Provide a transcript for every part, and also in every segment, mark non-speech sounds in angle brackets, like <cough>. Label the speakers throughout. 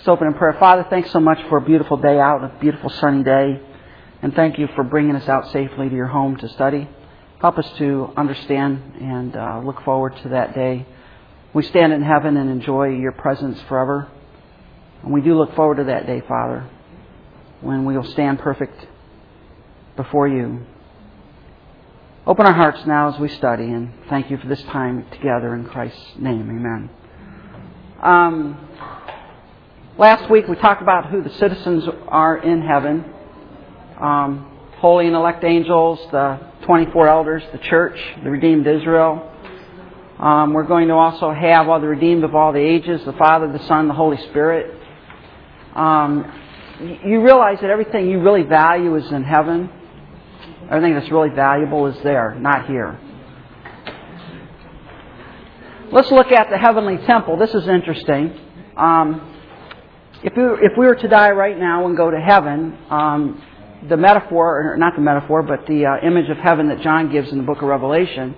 Speaker 1: Let's open in prayer. Father, thanks so much for a beautiful day out, a beautiful sunny day. And thank you for bringing us out safely to your home to study. Help us to understand and uh, look forward to that day. We stand in heaven and enjoy your presence forever. And we do look forward to that day, Father, when we will stand perfect before you. Open our hearts now as we study, and thank you for this time together in Christ's name. Amen. Um, Last week we talked about who the citizens are in heaven um, holy and elect angels, the 24 elders, the church, the redeemed Israel. Um, we're going to also have all the redeemed of all the ages the Father, the Son, the Holy Spirit. Um, you realize that everything you really value is in heaven. Everything that's really valuable is there, not here. Let's look at the heavenly temple. This is interesting. Um, if we, were, if we were to die right now and go to heaven, um, the metaphor, or not the metaphor, but the uh, image of heaven that John gives in the book of Revelation,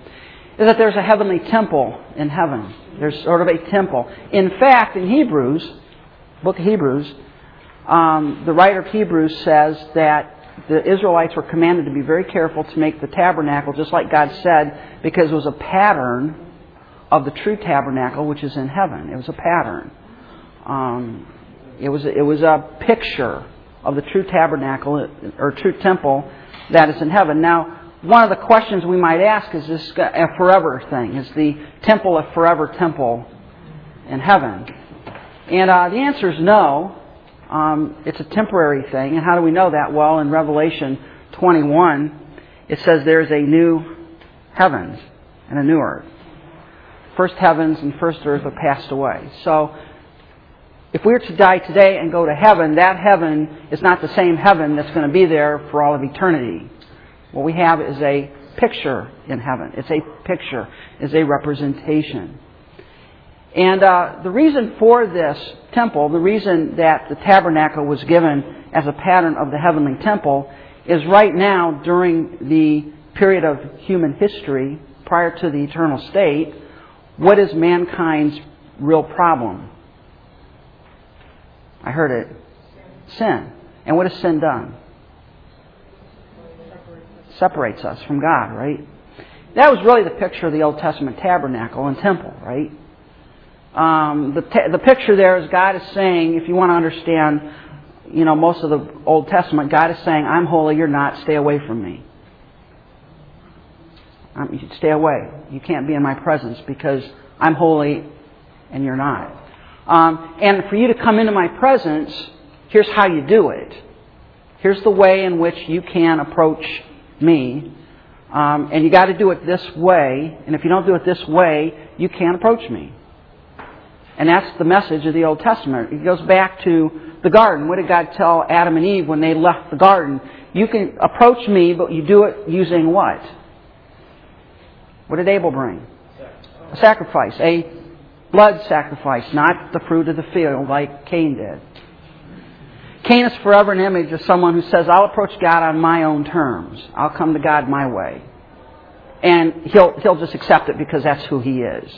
Speaker 1: is that there's a heavenly temple in heaven. There's sort of a temple. In fact, in Hebrews, book of Hebrews, um, the writer of Hebrews says that the Israelites were commanded to be very careful to make the tabernacle just like God said, because it was a pattern of the true tabernacle which is in heaven. It was a pattern. Um, it was, it was a picture of the true tabernacle or true temple that is in heaven. Now, one of the questions we might ask is this a forever thing? Is the temple a forever temple in heaven? And uh, the answer is no. Um, it's a temporary thing. And how do we know that? Well, in Revelation 21, it says there's a new heavens and a new earth. First heavens and first earth are passed away. So if we are to die today and go to heaven, that heaven is not the same heaven that's going to be there for all of eternity. What we have is a picture in heaven. It's a picture, it's a representation. And uh, the reason for this temple, the reason that the tabernacle was given as a pattern of the heavenly temple, is right now during the period of human history prior to the eternal state, what is mankind's real problem? I heard it. Sin. And what has sin done? Separates us from God, right? That was really the picture of the Old Testament tabernacle and temple, right? Um, the, te- the picture there is God is saying, if you want to understand, you know, most of the Old Testament, God is saying, I'm holy, you're not, stay away from me. Um, you stay away. You can't be in my presence because I'm holy and you're not. Um, and for you to come into my presence, here's how you do it. Here's the way in which you can approach me. Um, and you got to do it this way. And if you don't do it this way, you can't approach me. And that's the message of the Old Testament. It goes back to the garden. What did God tell Adam and Eve when they left the garden? You can approach me, but you do it using what? What did Abel bring? A sacrifice. A blood sacrifice, not the fruit of the field like Cain did. Cain is forever an image of someone who says, I'll approach God on my own terms. I'll come to God my way. And he'll, he'll just accept it because that's who he is.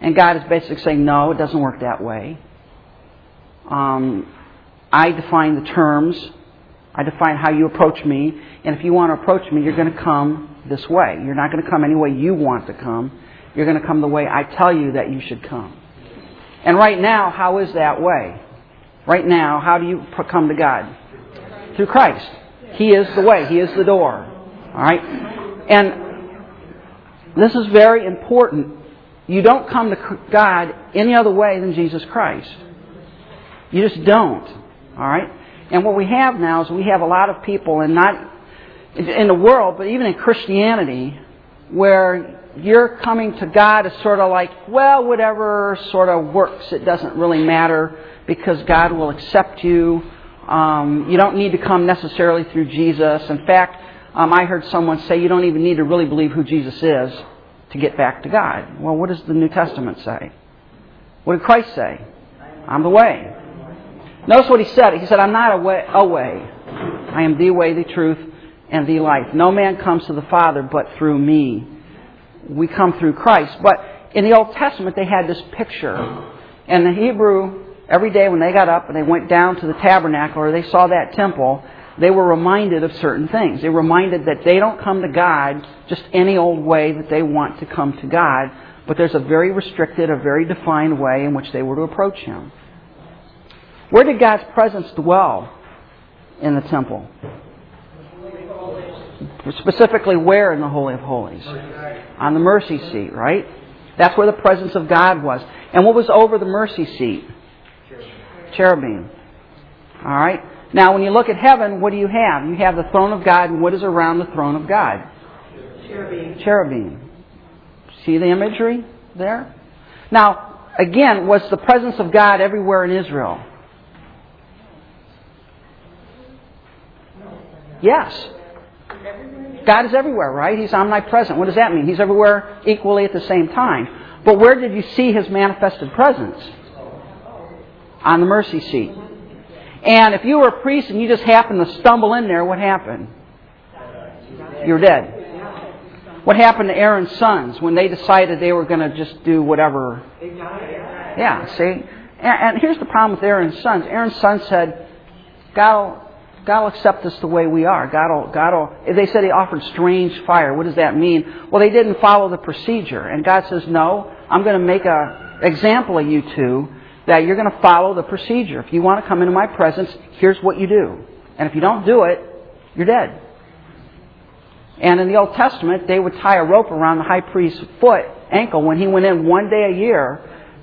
Speaker 1: And God is basically saying, no, it doesn't work that way. Um, I define the terms. I define how you approach me. And if you want to approach me, you're going to come this way. You're not going to come any way you want to come. You're going to come the way I tell you that you should come. And right now, how is that way? Right now, how do you come to God? Through Christ. He is the way. He is the door. All right? And this is very important. You don't come to God any other way than Jesus Christ. You just don't. All right? And what we have now is we have a lot of people, and not in the world, but even in Christianity, where you're coming to God is sort of like, well, whatever sort of works. It doesn't really matter because God will accept you. Um, you don't need to come necessarily through Jesus. In fact, um, I heard someone say you don't even need to really believe who Jesus is to get back to God. Well, what does the New Testament say? What did Christ say? I'm the way. Notice what he said. He said, I'm not a way, a way. I am the way, the truth, and the life. No man comes to the Father but through me we come through Christ. But in the Old Testament, they had this picture. And the Hebrew every day when they got up and they went down to the tabernacle or they saw that temple, they were reminded of certain things. They were reminded that they don't come to God just any old way that they want to come to God, but there's a very restricted, a very defined way in which they were to approach Him. Where did God's presence dwell in the temple? Specifically, where in the Holy of Holies? On the mercy seat, right? That's where the presence of God was. And what was over the mercy seat? Cherubim. All right? Now, when you look at heaven, what do you have? You have the throne of God, and what is around the throne of God?
Speaker 2: Cherubim.
Speaker 1: Cherubim. See the imagery there? Now, again, was the presence of God everywhere in Israel? Yes. God is everywhere, right? He's omnipresent. What does that mean? He's everywhere equally at the same time. But where did you see his manifested presence? On the mercy seat. And if you were a priest and you just happened to stumble in there, what happened? You're dead. What happened to Aaron's sons when they decided they were going to just do whatever? Yeah, see? And, here's the problem with Aaron's sons. Aaron's sons said, God God will accept us the way we are. God will, God will, they said he offered strange fire. What does that mean? Well, they didn't follow the procedure. And God says, no, I'm going to make an example of you two that you're going to follow the procedure. If you want to come into my presence, here's what you do. And if you don't do it, you're dead. And in the Old Testament, they would tie a rope around the high priest's foot, ankle, when he went in one day a year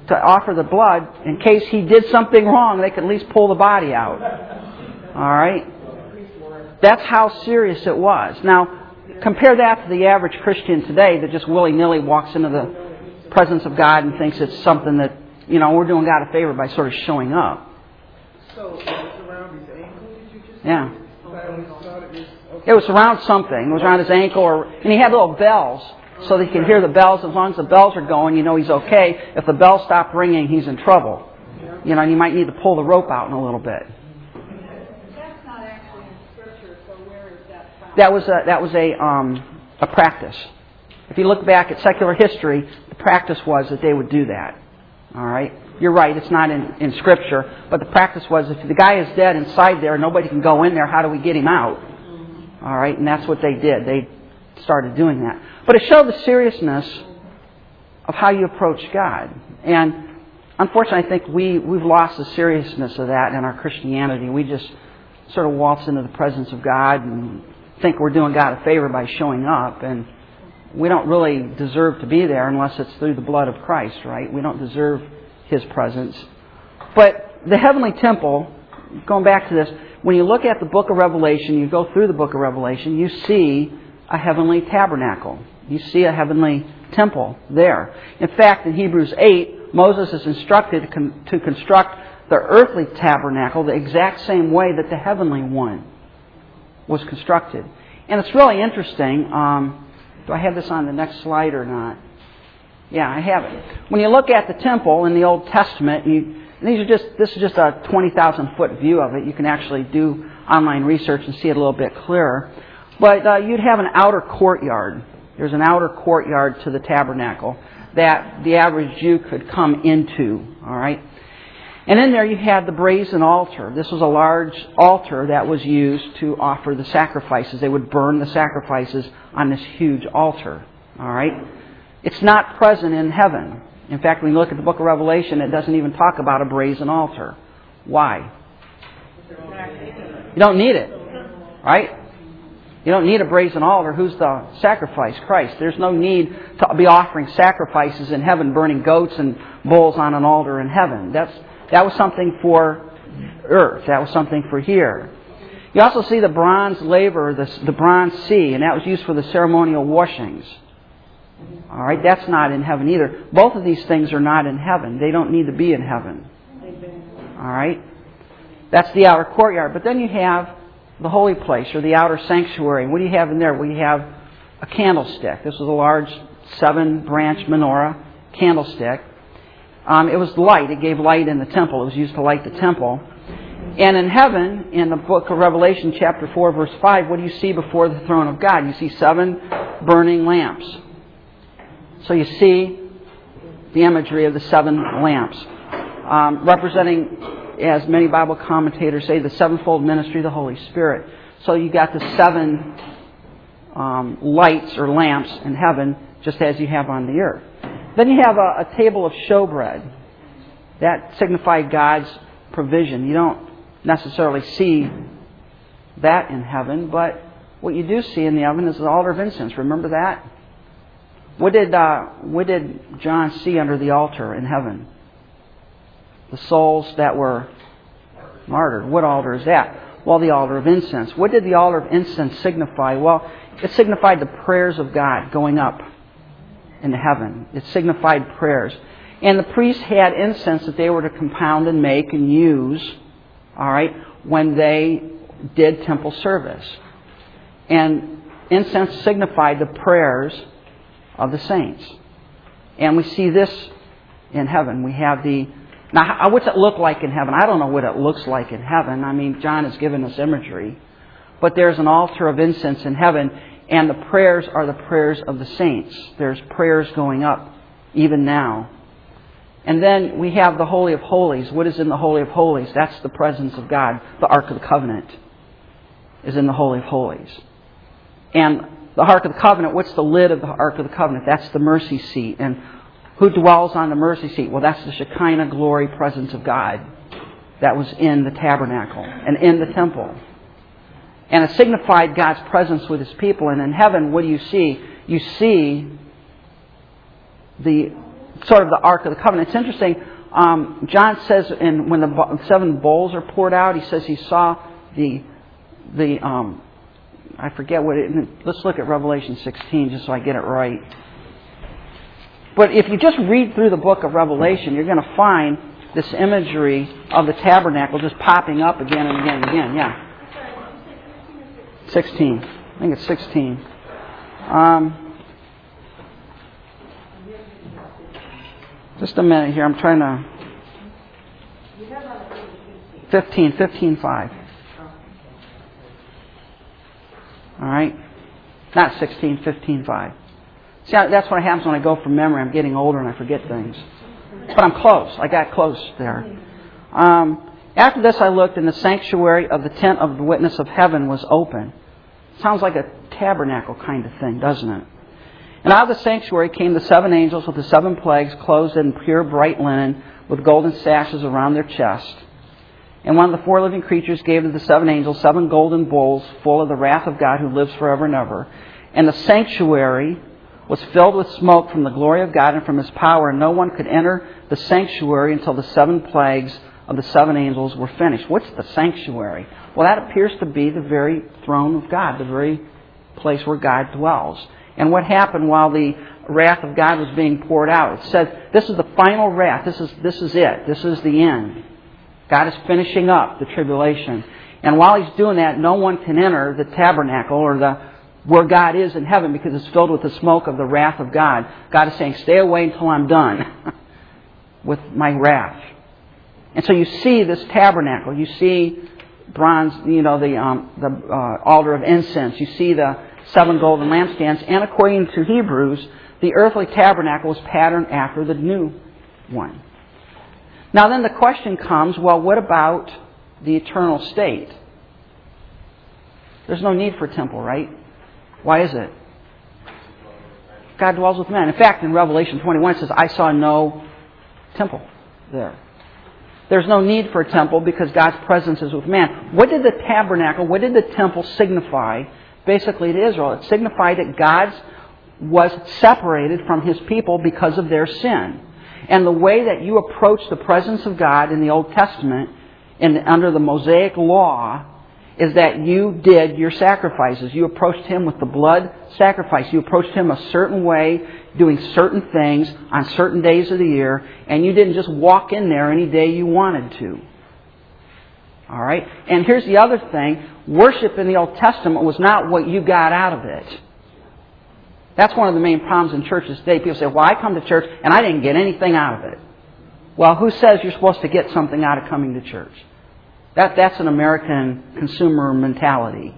Speaker 1: to offer the blood. In case he did something wrong, they could at least pull the body out. All right? That's how serious it was. Now, compare that to the average Christian today that just willy nilly walks into the presence of God and thinks it's something that, you know, we're doing God a favor by sort of showing up.
Speaker 2: So it was around his ankle, did you just
Speaker 1: Yeah. It was around something. It was around his ankle, or and he had little bells so that he can hear the bells. As long as the bells are going, you know he's okay. If the bells stop ringing, he's in trouble. You know, and you might need to pull the rope out in a little bit.
Speaker 3: That's not actually in scripture, so where is that
Speaker 1: was a, that was a um, a practice. If you look back at secular history, the practice was that they would do that. All right, you're right. It's not in, in scripture, but the practice was if the guy is dead inside there, nobody can go in there. How do we get him out? All right, and that's what they did. They started doing that. But it showed the seriousness of how you approach God. And unfortunately, I think we, we've lost the seriousness of that in our Christianity. We just sort of waltz into the presence of God and think we're doing God a favor by showing up. And we don't really deserve to be there unless it's through the blood of Christ, right? We don't deserve His presence. But the heavenly temple, going back to this, when you look at the book of Revelation, you go through the book of Revelation, you see a heavenly tabernacle. You see a heavenly temple there. In fact, in Hebrews 8, Moses is instructed to, construct the earthly tabernacle the exact same way that the heavenly one was constructed. And it's really interesting. Um, do I have this on the next slide or not? Yeah, I have it. When you look at the temple in the Old Testament, you, these are just this is just a twenty thousand foot view of it. You can actually do online research and see it a little bit clearer. But uh, you'd have an outer courtyard. There's an outer courtyard to the tabernacle that the average Jew could come into. All right. And in there you had the brazen altar. This was a large altar that was used to offer the sacrifices. They would burn the sacrifices on this huge altar. All right? It's not present in heaven. In fact, when you look at the book of Revelation, it doesn't even talk about a brazen altar. Why? You don't need it. Right? You don't need a brazen altar. Who's the sacrifice? Christ. There's no need to be offering sacrifices in heaven, burning goats and bulls on an altar in heaven. That's, that was something for earth. That was something for here. You also see the bronze laver, the, the bronze sea, and that was used for the ceremonial washings. All right, that's not in heaven either. Both of these things are not in heaven. They don't need to be in heaven. All right? That's the outer courtyard. But then you have the holy place or the outer sanctuary. What do you have in there? We have a candlestick. This was a large seven branch menorah candlestick. Um, it was light. It gave light in the temple. It was used to light the temple. And in heaven, in the book of Revelation, chapter 4, verse 5, what do you see before the throne of God? You see seven burning lamps. So you see the imagery of the seven lamps. um, representing, as many Bible commentators say, the sevenfold ministry of the Holy Spirit. So you got the seven um, lights or lamps in heaven, just as you have on the earth. Then you have a, a table of showbread. That signified God's provision. You don't necessarily see that in heaven, but what you do see in the oven is the altar of incense. Remember that? What did, uh, what did John see under the altar in heaven? The souls that were martyred. What altar is that? Well, the altar of incense. What did the altar of incense signify? Well, it signified the prayers of God going up into heaven. It signified prayers. And the priests had incense that they were to compound and make and use, all right, when they did temple service. And incense signified the prayers of the saints. And we see this in heaven. We have the. Now, what's it look like in heaven? I don't know what it looks like in heaven. I mean, John has given us imagery. But there's an altar of incense in heaven, and the prayers are the prayers of the saints. There's prayers going up even now. And then we have the Holy of Holies. What is in the Holy of Holies? That's the presence of God. The Ark of the Covenant is in the Holy of Holies. And the Ark of the Covenant, what's the lid of the Ark of the Covenant? That's the mercy seat. And who dwells on the mercy seat? Well, that's the Shekinah glory presence of God that was in the tabernacle and in the temple. And it signified God's presence with his people. And in heaven, what do you see? You see the sort of the Ark of the Covenant. It's interesting. Um, John says, in, when the seven bowls are poured out, he says he saw the the um, I forget what it. Let's look at Revelation 16 just so I get it right. But if you just read through the book of Revelation, you're going to find this imagery of the tabernacle just popping up again and again and again. Yeah. 16. I think it's 16. Um, Just a minute here. I'm trying to. 15, 15, 5. All right? Not 16, 15, 5. See, that's what happens when I go from memory. I'm getting older and I forget things. But I'm close. I got close there. Um, after this, I looked, and the sanctuary of the tent of the witness of heaven was open. Sounds like a tabernacle kind of thing, doesn't it? And out of the sanctuary came the seven angels with the seven plagues, clothed in pure bright linen, with golden sashes around their chest. And one of the four living creatures gave to the seven angels seven golden bowls full of the wrath of God who lives forever and ever. And the sanctuary was filled with smoke from the glory of God and from his power, and no one could enter the sanctuary until the seven plagues of the seven angels were finished. What's the sanctuary? Well, that appears to be the very throne of God, the very place where God dwells and what happened while the wrath of God was being poured out. It said, this is the final wrath. This is, this is it. This is the end. God is finishing up the tribulation. And while he's doing that, no one can enter the tabernacle or the where God is in heaven because it's filled with the smoke of the wrath of God. God is saying, stay away until I'm done <laughs> with my wrath. And so you see this tabernacle. You see bronze, you know, the, um, the uh, altar of incense. You see the seven golden lampstands, and according to Hebrews, the earthly tabernacle was patterned after the new one. Now, then the question comes well, what about the eternal state? There's no need for temple, right? Why is it? God dwells with men. In fact, in Revelation 21, it says, I saw no temple there. There's no need for a temple because God's presence is with man. What did the tabernacle, what did the temple signify basically to Israel. It signified that God was separated from his people because of their sin. And the way that you approach the presence of God in the Old Testament and under the Mosaic law is that you did your sacrifices. You approached him with the blood sacrifice. You approached him a certain way, doing certain things on certain days of the year, and you didn't just walk in there any day you wanted to. All right? And here's the other thing worship in the Old Testament was not what you got out of it. That's one of the main problems in churches today. People say, well, I come to church and I didn't get anything out of it. Well, who says you're supposed to get something out of coming to church? That, that's an American consumer mentality.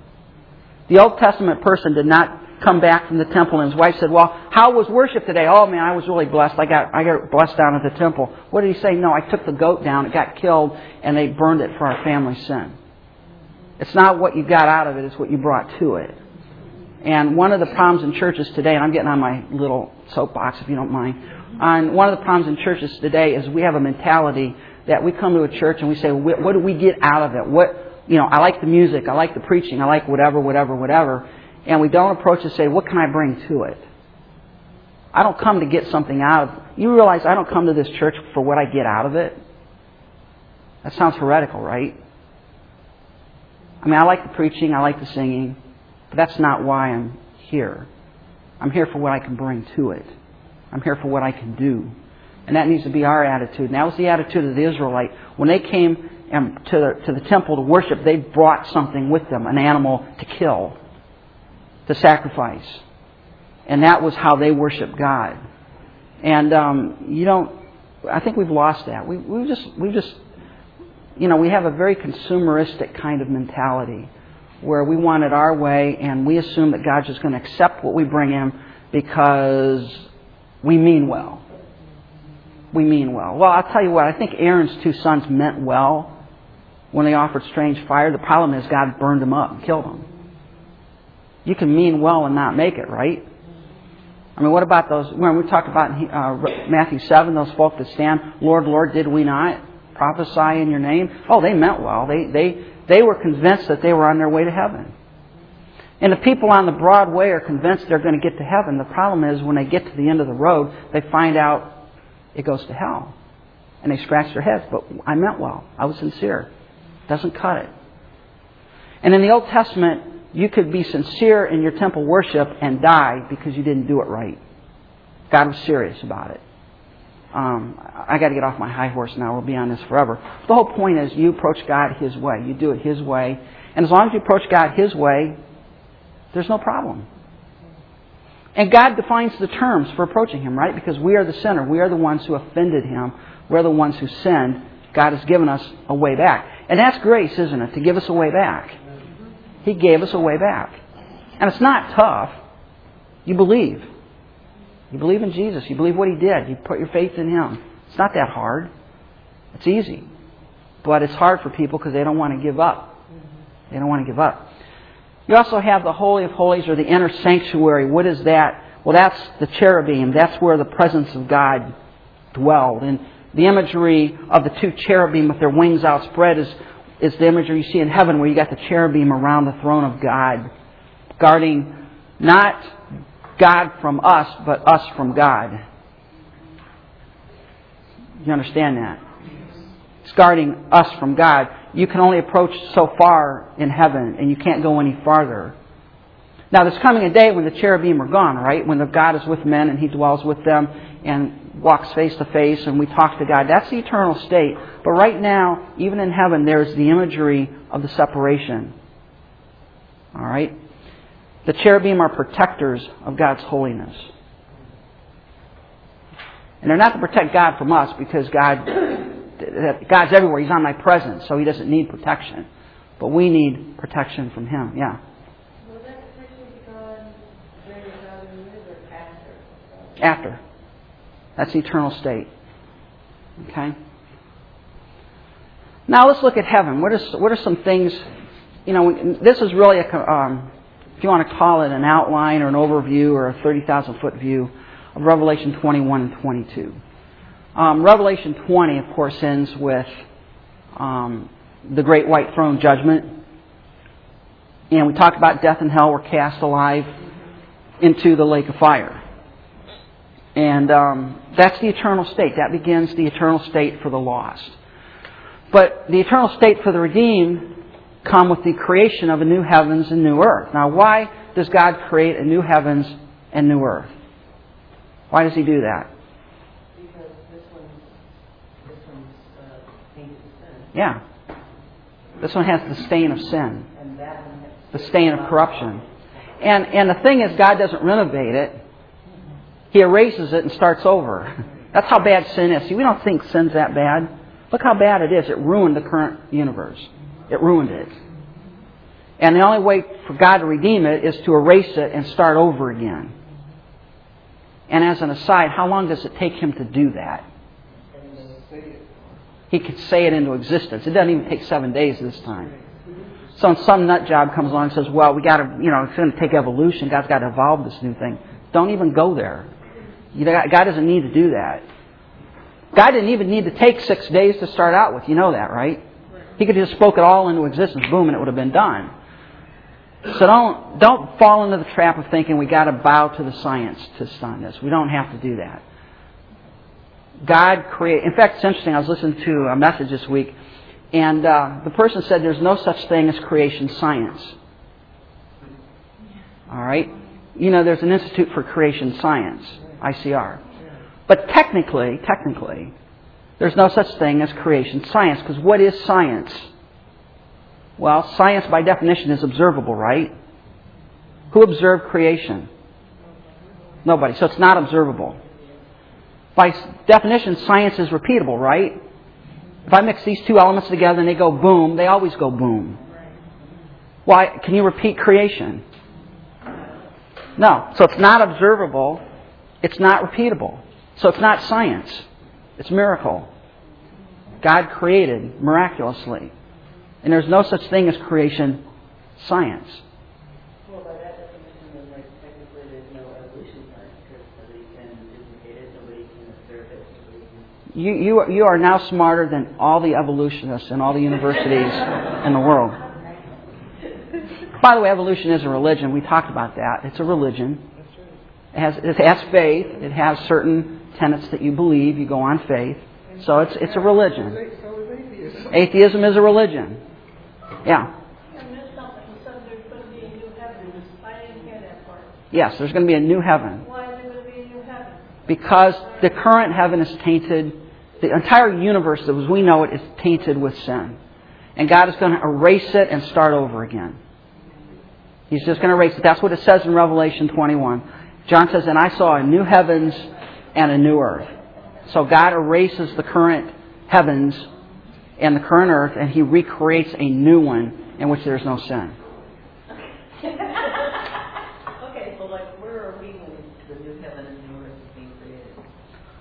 Speaker 1: The Old Testament person did not come back from the temple, and his wife said, "Well, how was worship today?" "Oh man, I was really blessed. I got I got blessed down at the temple." What did he say? "No, I took the goat down. It got killed, and they burned it for our family sin." It's not what you got out of it; it's what you brought to it. And one of the problems in churches today, and I'm getting on my little soapbox if you don't mind, and one of the problems in churches today is we have a mentality that we come to a church and we say, what do we get out of it? What, you know, I like the music, I like the preaching, I like whatever, whatever, whatever. And we don't approach and say, what can I bring to it? I don't come to get something out of You realize I don't come to this church for what I get out of it? That sounds heretical, right? I mean, I like the preaching, I like the singing, but that's not why I'm here. I'm here for what I can bring to it. I'm here for what I can do. And that needs to be our attitude. And that was the attitude of the Israelite. When they came to the, to the temple to worship, they brought something with them, an animal to kill, to sacrifice. And that was how they worshiped God. And um, you don't, I think we've lost that. We, we just, we just, you know, we have a very consumeristic kind of mentality where we want it our way and we assume that God's just going to accept what we bring Him because we mean well we mean well. Well, I'll tell you what, I think Aaron's two sons meant well when they offered strange fire. The problem is God burned them up and killed them. You can mean well and not make it, right? I mean, what about those, when we talk about uh, Matthew 7, those folk that stand, Lord, Lord, did we not prophesy in your name? Oh, they meant well. They, they, they were convinced that they were on their way to heaven. And the people on the broad way are convinced they're going to get to heaven. The problem is when they get to the end of the road, they find out it goes to hell. And they scratch their heads, but I meant well. I was sincere. Doesn't cut it. And in the Old Testament, you could be sincere in your temple worship and die because you didn't do it right. God was serious about it. Um, I got to get off my high horse now. We'll be on this forever. The whole point is you approach God His way. You do it His way. And as long as you approach God His way, there's no problem. And God defines the terms for approaching Him, right? Because we are the sinner. We are the ones who offended Him. We're the ones who sinned. God has given us a way back. And that's grace, isn't it? To give us a way back. He gave us a way back. And it's not tough. You believe. You believe in Jesus. You believe what He did. You put your faith in Him. It's not that hard. It's easy. But it's hard for people because they don't want to give up. They don't want to give up. You also have the Holy of Holies or the inner sanctuary. What is that? Well, that's the cherubim. That's where the presence of God dwelled. And the imagery of the two cherubim with their wings outspread is, is the imagery you see in heaven where you got the cherubim around the throne of God, guarding not God from us, but us from God. You understand that? It's guarding us from God you can only approach so far in heaven and you can't go any farther. Now, there's coming a day when the cherubim are gone, right? When the God is with men and He dwells with them and walks face to face and we talk to God. That's the eternal state. But right now, even in heaven, there's the imagery of the separation. All right? The cherubim are protectors of God's holiness. And they're not to protect God from us because God that God's everywhere. He's omnipresent, so He doesn't need protection. But we need protection from Him. Yeah.
Speaker 4: Will that protection be gone during the thousand years or after?
Speaker 1: After. That's the eternal state. Okay? Now let's look at heaven. What are, what are some things, you know, this is really a, um, if you want to call it an outline or an overview or a 30,000 foot view of Revelation 21 and 22. Um, Revelation 20, of course, ends with um, the great white throne judgment. And we talked about death and hell were cast alive into the lake of fire. And um, that's the eternal state. That begins the eternal state for the lost. But the eternal state for the redeemed come with the creation of a new heavens and new earth. Now, why does God create a new heavens and new earth? Why does He do that? Yeah. This one has the stain of sin, the stain of corruption. And, and the thing is, God doesn't renovate it, He erases it and starts over. That's how bad sin is. See, we don't think sin's that bad. Look how bad it is. It ruined the current universe, it ruined it. And the only way for God to redeem it is to erase it and start over again. And as an aside, how long does it take him to do that? He could say it into existence. It doesn't even take seven days this time. So some nut job comes along and says, well, we got to, you know, it's going to take evolution. God's got to evolve this new thing. Don't even go there. God doesn't need to do that. God didn't even need to take six days to start out with. You know that, right? He could have just spoke it all into existence, boom, and it would have been done. So don't don't fall into the trap of thinking we got to bow to the science to stun this. We don't have to do that. God create. In fact, it's interesting. I was listening to a message this week, and uh, the person said there's no such thing as creation science. All right, you know there's an Institute for Creation Science, ICR, but technically, technically, there's no such thing as creation science because what is science? Well, science by definition is observable, right? Who observed creation? Nobody. So it's not observable. By definition, science is repeatable, right? If I mix these two elements together and they go boom, they always go boom. Why? Can you repeat creation? No. So it's not observable. It's not repeatable. So it's not science. It's miracle. God created miraculously. And there's no such thing as creation science.
Speaker 4: Well, by that definition, then like technically there's no evolution science because nobody can duplicate it, nobody can observe it, nobody can.
Speaker 1: You, you, are- you are now smarter than all the evolutionists in all the universities in the world. By the way, evolution is a religion. We talked about that. It's a religion. It has, it has faith. It has certain tenets that you believe. You go on faith. So it's, it's a religion.
Speaker 2: Atheism.
Speaker 1: Is a religion. Yeah.
Speaker 3: I missed something, you said there's going to be a new heaven. I didn't hear that part.
Speaker 1: Yes, there's going to be a new heaven.
Speaker 3: Why is there going to be a new heaven?
Speaker 1: Because the current heaven is tainted, the entire universe as we know it is tainted with sin. And God is going to erase it and start over again. He's just going to erase it. That's what it says in Revelation 21. John says, And I saw a new heavens and a new earth. So God erases the current heavens and the current earth, and He recreates a new one in which there's no sin. <laughs>
Speaker 4: Okay, so like where are we when the new heaven and new earth is being created?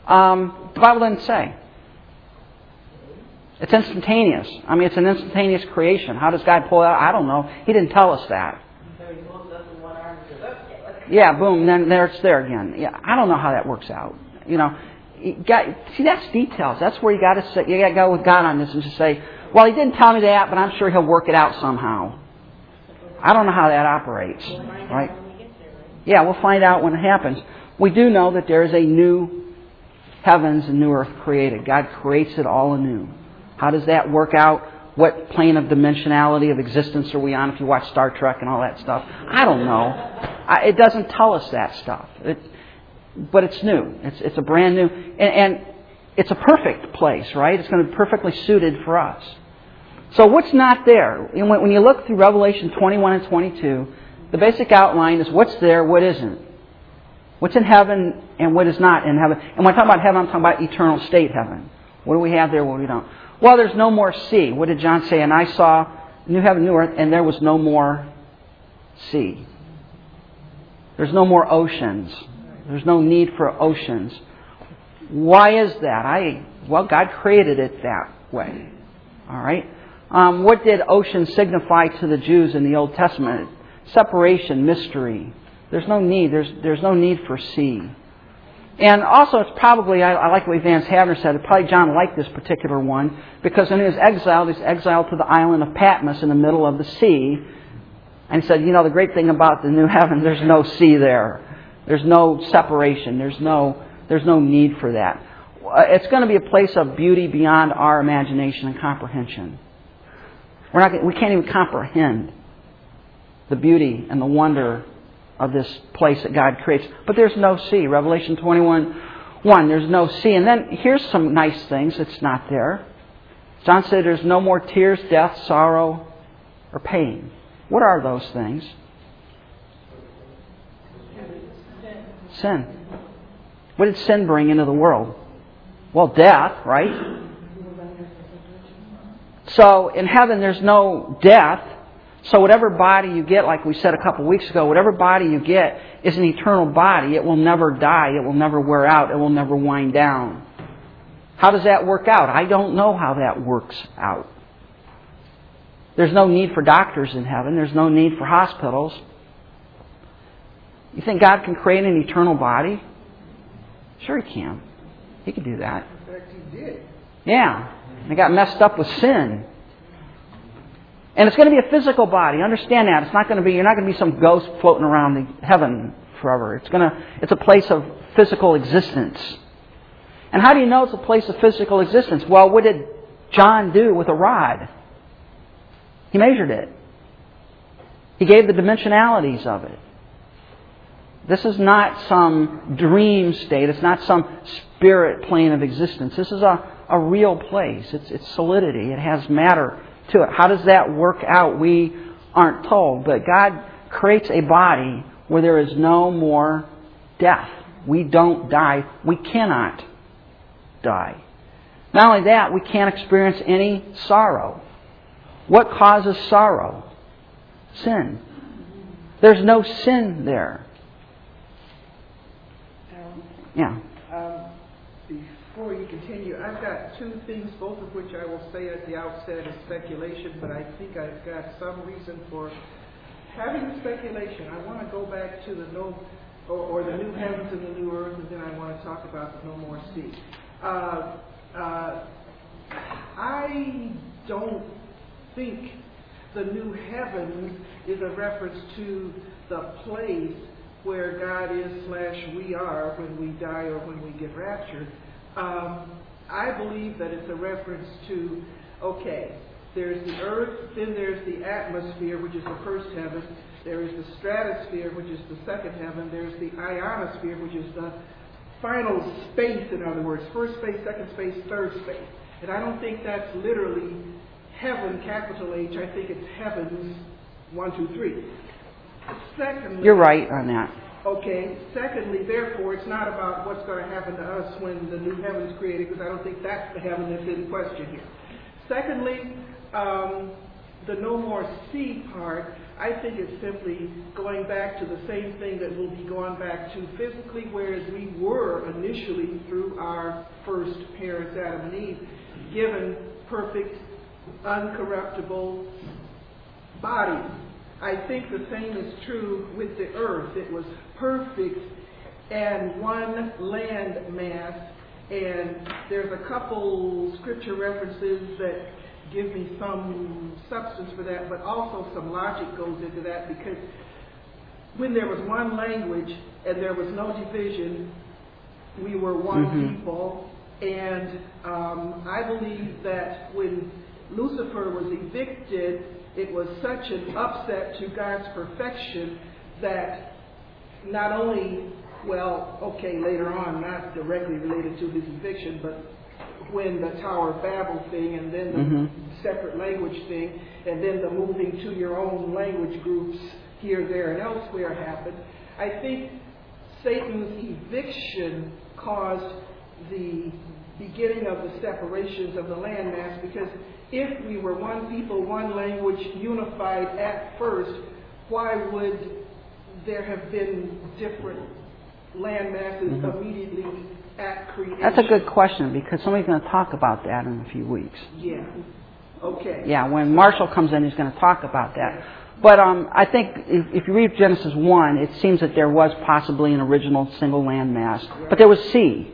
Speaker 1: Um, the Bible doesn't say. It's instantaneous. I mean, it's an instantaneous creation. How does God pull out? I don't know. He didn't tell us that. Yeah, boom, then there it's there again. Yeah, I don't know how that works out. You know, got, see that's details. That's where you got to you got to go with God on this and just say, well, He didn't tell me that, but I'm sure He'll work it out somehow. I don't know how that operates, right? Yeah, we'll find out when it happens. We do know that there is a new heavens and new earth created. God creates it all anew. How does that work out? What plane of dimensionality of existence are we on if you watch Star Trek and all that stuff? I don't know. I, it doesn't tell us that stuff. It, but it's new. It's, it's a brand new, and, and it's a perfect place, right? It's going to be perfectly suited for us. So what's not there? When, when you look through Revelation 21 and 22, the basic outline is what's there, what isn't. What's in heaven and what is not in heaven. And when I talk about heaven, I'm talking about eternal state heaven. What do we have there, what do we don't? Well, there's no more sea. What did John say? And I saw new heaven, new earth, and there was no more sea. There's no more oceans. There's no need for oceans. Why is that? I well, God created it that way. All right. Um, what did ocean signify to the Jews in the Old Testament? Separation, mystery. There's no need. There's there's no need for sea. And also, it's probably I, I like way Vance Havner said. Probably John liked this particular one because in his exile, he's exiled to the island of Patmos in the middle of the sea, and he said, you know, the great thing about the new <laughs> heaven, there's no sea there. There's no separation. There's no, there's no need for that. Uh, it's going to be a place of beauty beyond our imagination and comprehension. We're not, we can't even comprehend the beauty and the wonder of this place that God creates. But there's no sea. Revelation 21 1, there's no sea. And then here's some nice things that's not there. John said there's no more tears, death, sorrow, or pain. What are those things? Sin. What did sin bring into the world? Well, death, right? So in heaven, there's no death. So whatever body you get, like we said a couple weeks ago, whatever body you get is an eternal body. It will never die. It will never wear out. It will never wind down. How does that work out? I don't know how that works out. There's no need for doctors in heaven. There's no need for hospitals. You think God can create an eternal body? Sure, He can. He can do that.
Speaker 2: In fact, he did.
Speaker 1: Yeah. They got messed up with sin. And it's going to be a physical body. Understand that. It's not going to be, you're not going to be some ghost floating around the heaven forever. It's going to, it's a place of physical existence. And how do you know it's a place of physical existence? Well, what did John do with a rod? He measured it. He gave the dimensionalities of it. This is not some dream state. It's not some spirit plane of existence. This is a, a real place. It's, it's solidity. It has matter to it. How does that work out? We aren't told. But God creates a body where there is no more death. We don't die. We cannot die. Not only that, we can't experience any sorrow. What causes sorrow? Sin. There's no sin there. Yeah.
Speaker 2: Before you continue, I've got two things, both of which I will say at the outset as speculation, but I think I've got some reason for having speculation. I want to go back to the no, or, or the new heavens and the new earth, and then I want to talk about the no more sea. Uh, uh, I don't think the new heavens is a reference to the place where God is slash we are when we die or when we get raptured. Um, I believe that it's a reference to, okay, there's the earth, then there's the atmosphere, which is the first heaven. There is the stratosphere, which is the second heaven. There's the ionosphere, which is the final space, in other words, first space, second space, third space. And I don't think that's literally heaven, capital H. I think it's heavens, one, two, three. Secondly,
Speaker 1: You're right on that.
Speaker 2: Okay. Secondly, therefore, it's not about what's going to happen to us when the new heaven is created, because I don't think that's the heaven that's in question here. Secondly, um, the no more sea part, I think it's simply going back to the same thing that we'll be going back to physically, whereas we were initially through our first parents, Adam and Eve, given perfect, uncorruptible bodies. I think the same is true with the earth. It was perfect and one land mass. And there's a couple scripture references that give me some substance for that, but also some logic goes into that because when there was one language and there was no division, we were one
Speaker 1: Mhm.
Speaker 2: people. And um, I believe that when Lucifer was evicted, it was such an upset to God's perfection that not only, well, okay, later on, not directly related to his eviction, but when the Tower of Babel thing and then the
Speaker 1: Mhm.
Speaker 2: separate language thing and then the moving to your own language groups here, there, and elsewhere happened, I think Satan's eviction caused the beginning of the separations of the landmass because if we were one people, one language, unified at first, why would there have been different land masses
Speaker 1: Mhm.
Speaker 2: immediately at creation?
Speaker 1: That's a good question because somebody's going to talk about that in a few weeks.
Speaker 2: Yeah. Okay.
Speaker 1: Yeah, when Marshall comes in, he's going to talk about that. But um, I think if, if you read Genesis 1, it seems that there was possibly an original single land mass. But there was sea.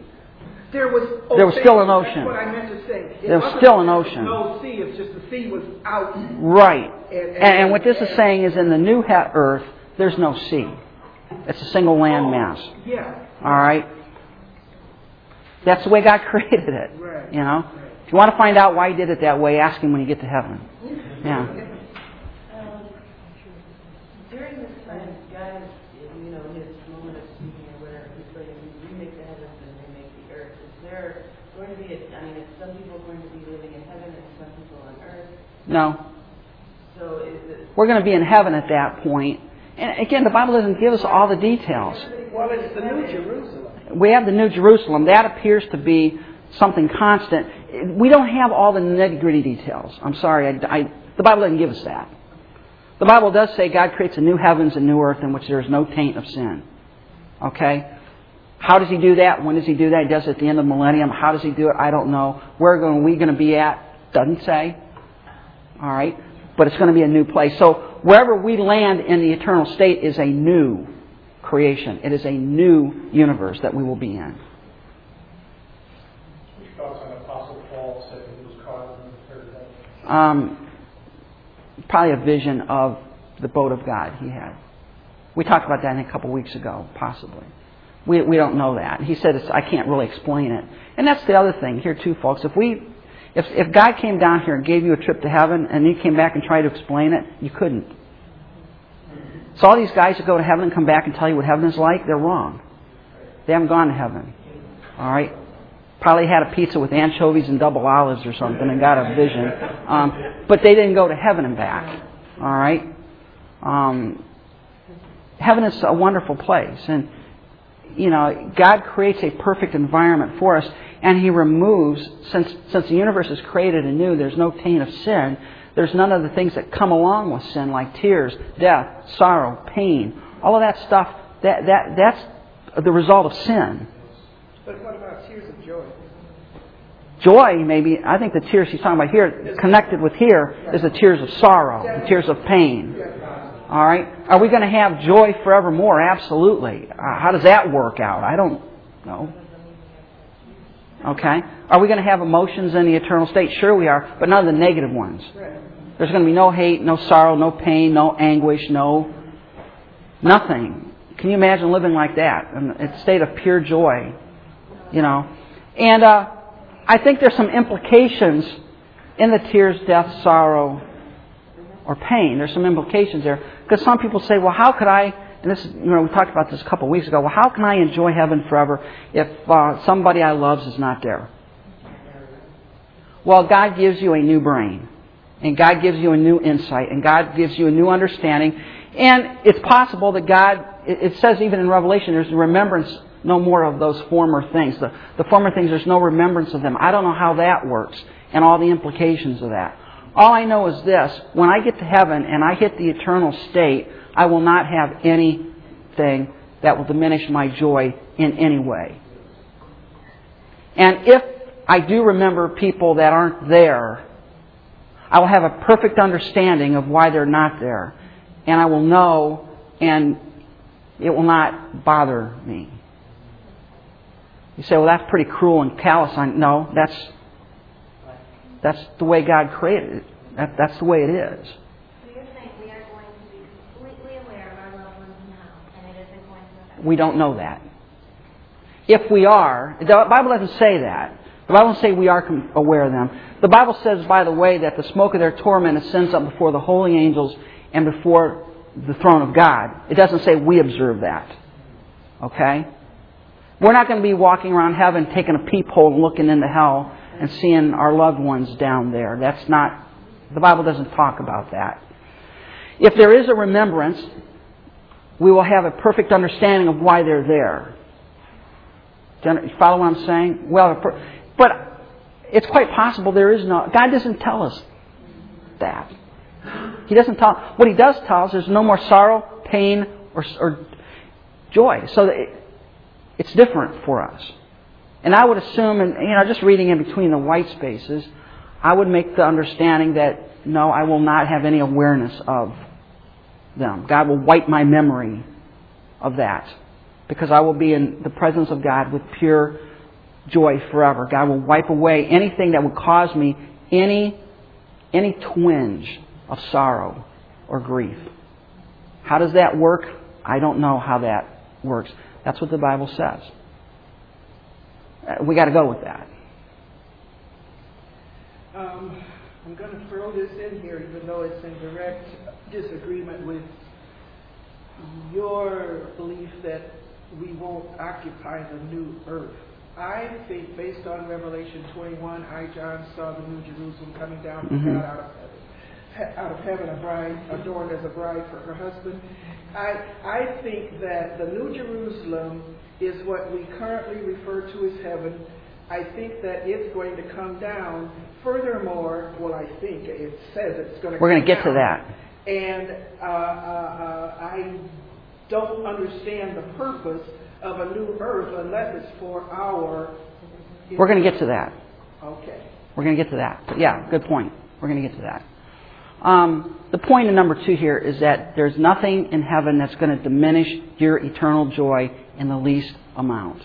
Speaker 2: There was
Speaker 1: There was still an
Speaker 2: that's
Speaker 1: ocean.
Speaker 2: what I meant to say. It
Speaker 1: There was still an ocean.
Speaker 2: No sea. It's just the sea was out.
Speaker 1: Right.
Speaker 2: And- and-
Speaker 1: And, and what this is saying is in the new earth, there's no sea. It's a single land
Speaker 2: Oh,
Speaker 1: mass.
Speaker 2: Yeah.
Speaker 1: All right? That's the way God <laughs> created it.
Speaker 2: Right.
Speaker 1: You know? If you want to find out why He did it that way, ask Him when you get to heaven. Yeah.
Speaker 4: Um, during this time, God, you know, his moment of speaking or whatever, he's going to remake the heavens and remake the earth. Is there going to be, a, I mean, is some people are going to be living in heaven and some people on earth?
Speaker 1: No.
Speaker 4: So is it,
Speaker 1: We're going to be in heaven at that point. And again, the Bible doesn't give us all the details.
Speaker 2: Well, it's the New Jerusalem.
Speaker 1: We have the New Jerusalem. That appears to be something constant. We don't have all the nitty gritty details. I'm sorry. I, I, the Bible doesn't give us that. The Bible does say God creates a new heavens and new earth in which there is no taint of sin. Okay? How does He do that? When does He do that? He does it at the end of the millennium. How does He do it? I don't know. Where are we going to be at? Doesn't say. All right? But it's going to be a new place. So wherever we land in the eternal state is a new creation. It is a new universe that we will be in.
Speaker 5: Which thoughts on Apostle Paul said he was caught in the third heaven?
Speaker 1: Um, probably a vision of the boat of God he had. We talked about that a couple weeks ago, possibly. We, we don't know that. He said, I can't really explain it. And that's the other thing here, too, folks. If we, if, if God came down here and gave you a trip to heaven and you came back and tried to explain it, you couldn't. So all these guys that go to heaven and come back and tell you what heaven is like, they're wrong. They haven't gone to heaven. All right? Probably had a pizza with anchovies and double olives or something and got a vision. Um, but they didn't go to heaven and back. All right? Um, heaven is a wonderful place. And, you know, God creates a perfect environment for us, and He removes, since, since the universe is created anew, there's no taint of sin. There's none of the things that come along with sin, like tears, death, sorrow, pain. All of that stuff, that, that, that's the result of sin.
Speaker 2: But what about tears of joy?
Speaker 1: Joy, maybe, I think the tears he's talking about here, connected with here, is the tears of sorrow, the tears of pain. All right? Are we going to have joy forevermore? Absolutely. Uh, how does that work out? I don't know. Okay? Are we going to have emotions in the eternal state? Sure we are, but none of the negative ones. There's going to be no hate, no sorrow, no pain, no anguish, no nothing. Can you imagine living like that? In a state of pure joy. You know? And uh, I think there's some implications in the tears, death, sorrow, or pain. There's some implications there. Because some people say, well, how could I, and this, you know, we talked about this a couple of weeks ago, well, how can I enjoy heaven forever if uh, somebody I love is not there? Well, God gives you a new brain. And God gives you a new insight. And God gives you a new understanding. And it's possible that God, it says even in Revelation, there's remembrance no more of those former things. The, the former things, there's no remembrance of them. I don't know how that works and all the implications of that. All I know is this when I get to heaven and I hit the eternal state, I will not have anything that will diminish my joy in any way. And if I do remember people that aren't there, I will have a perfect understanding of why they're not there. And I will know, and it will not bother me. You say, well, that's pretty cruel and callous. I, no, that's, that's the way God created it. That, that's the way it is.
Speaker 6: So you're saying we are going to be completely aware of our loved ones now, and it isn't going to affect
Speaker 1: We don't know that. If we are, the Bible doesn't say that. The Bible doesn't say we are aware of them. The Bible says, by the way, that the smoke of their torment ascends up before the holy angels and before the throne of God. It doesn't say we observe that. Okay? We're not going to be walking around heaven taking a peephole and looking into hell and seeing our loved ones down there. That's not, the Bible doesn't talk about that. If there is a remembrance, we will have a perfect understanding of why they're there. You follow what I'm saying? Well, but it's quite possible there is no. God doesn't tell us that. He doesn't tell. What He does tell us is no more sorrow, pain, or, or joy. So it, it's different for us. And I would assume, and you know, just reading in between the white spaces, I would make the understanding that no, I will not have any awareness of them. God will wipe my memory of that because I will be in the presence of God with pure joy forever. God will wipe away anything that would cause me any any twinge of sorrow or grief. How does that work? I don't know how that works. That's what the Bible says. We got to go with that.
Speaker 2: Um, I'm going to throw this in here, even though it's in direct disagreement with your belief that we won't occupy the new earth. I think, based on Revelation 21, I, John, saw the New Jerusalem coming down from
Speaker 1: Mhm.
Speaker 2: God out of heaven, out of heaven, a bride adorned as a bride for her husband. I, I think that the New Jerusalem is what we currently refer to as heaven. I think that it's going to come down. Furthermore, well, I think it says it's going to.
Speaker 1: We're going to get to that.
Speaker 2: And uh, uh, uh, I don't understand the purpose of a new earth unless it's for our.
Speaker 1: We're going to get to that.
Speaker 2: Okay.
Speaker 1: We're going to get to that. But yeah, good point. We're going to get to that. Um, the point in number two here is that there's nothing in heaven that's going to diminish your eternal joy in the least amount.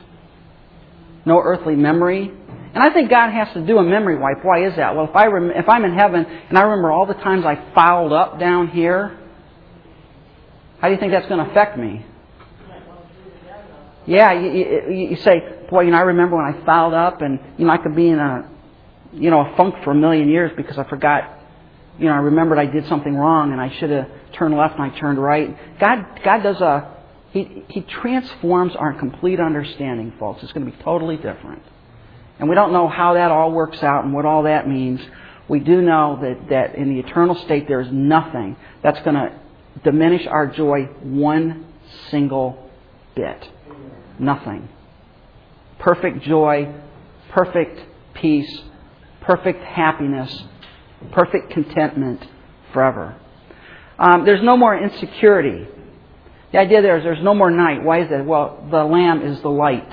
Speaker 1: No earthly memory. And I think God has to do a memory wipe. Why is that? Well, if, I rem- if I'm in heaven and I remember all the times I fouled up down here, how do you think that's going to affect me? Yeah, you, you, you say, boy, you know, I remember when I fouled up, and you know, I could be in a, you know, a funk for a million years because I forgot. You know, I remembered I did something wrong, and I should have turned left, and I turned right. God, God does a, he, he transforms our complete understanding, folks. It's going to be totally different, and we don't know how that all works out and what all that means. We do know that that in the eternal state there is nothing that's going to diminish our joy one single bit. Nothing. Perfect joy, perfect peace, perfect happiness, perfect contentment forever. Um, there's no more insecurity. The idea there is there's no more night. Why is that? Well, the Lamb is the light,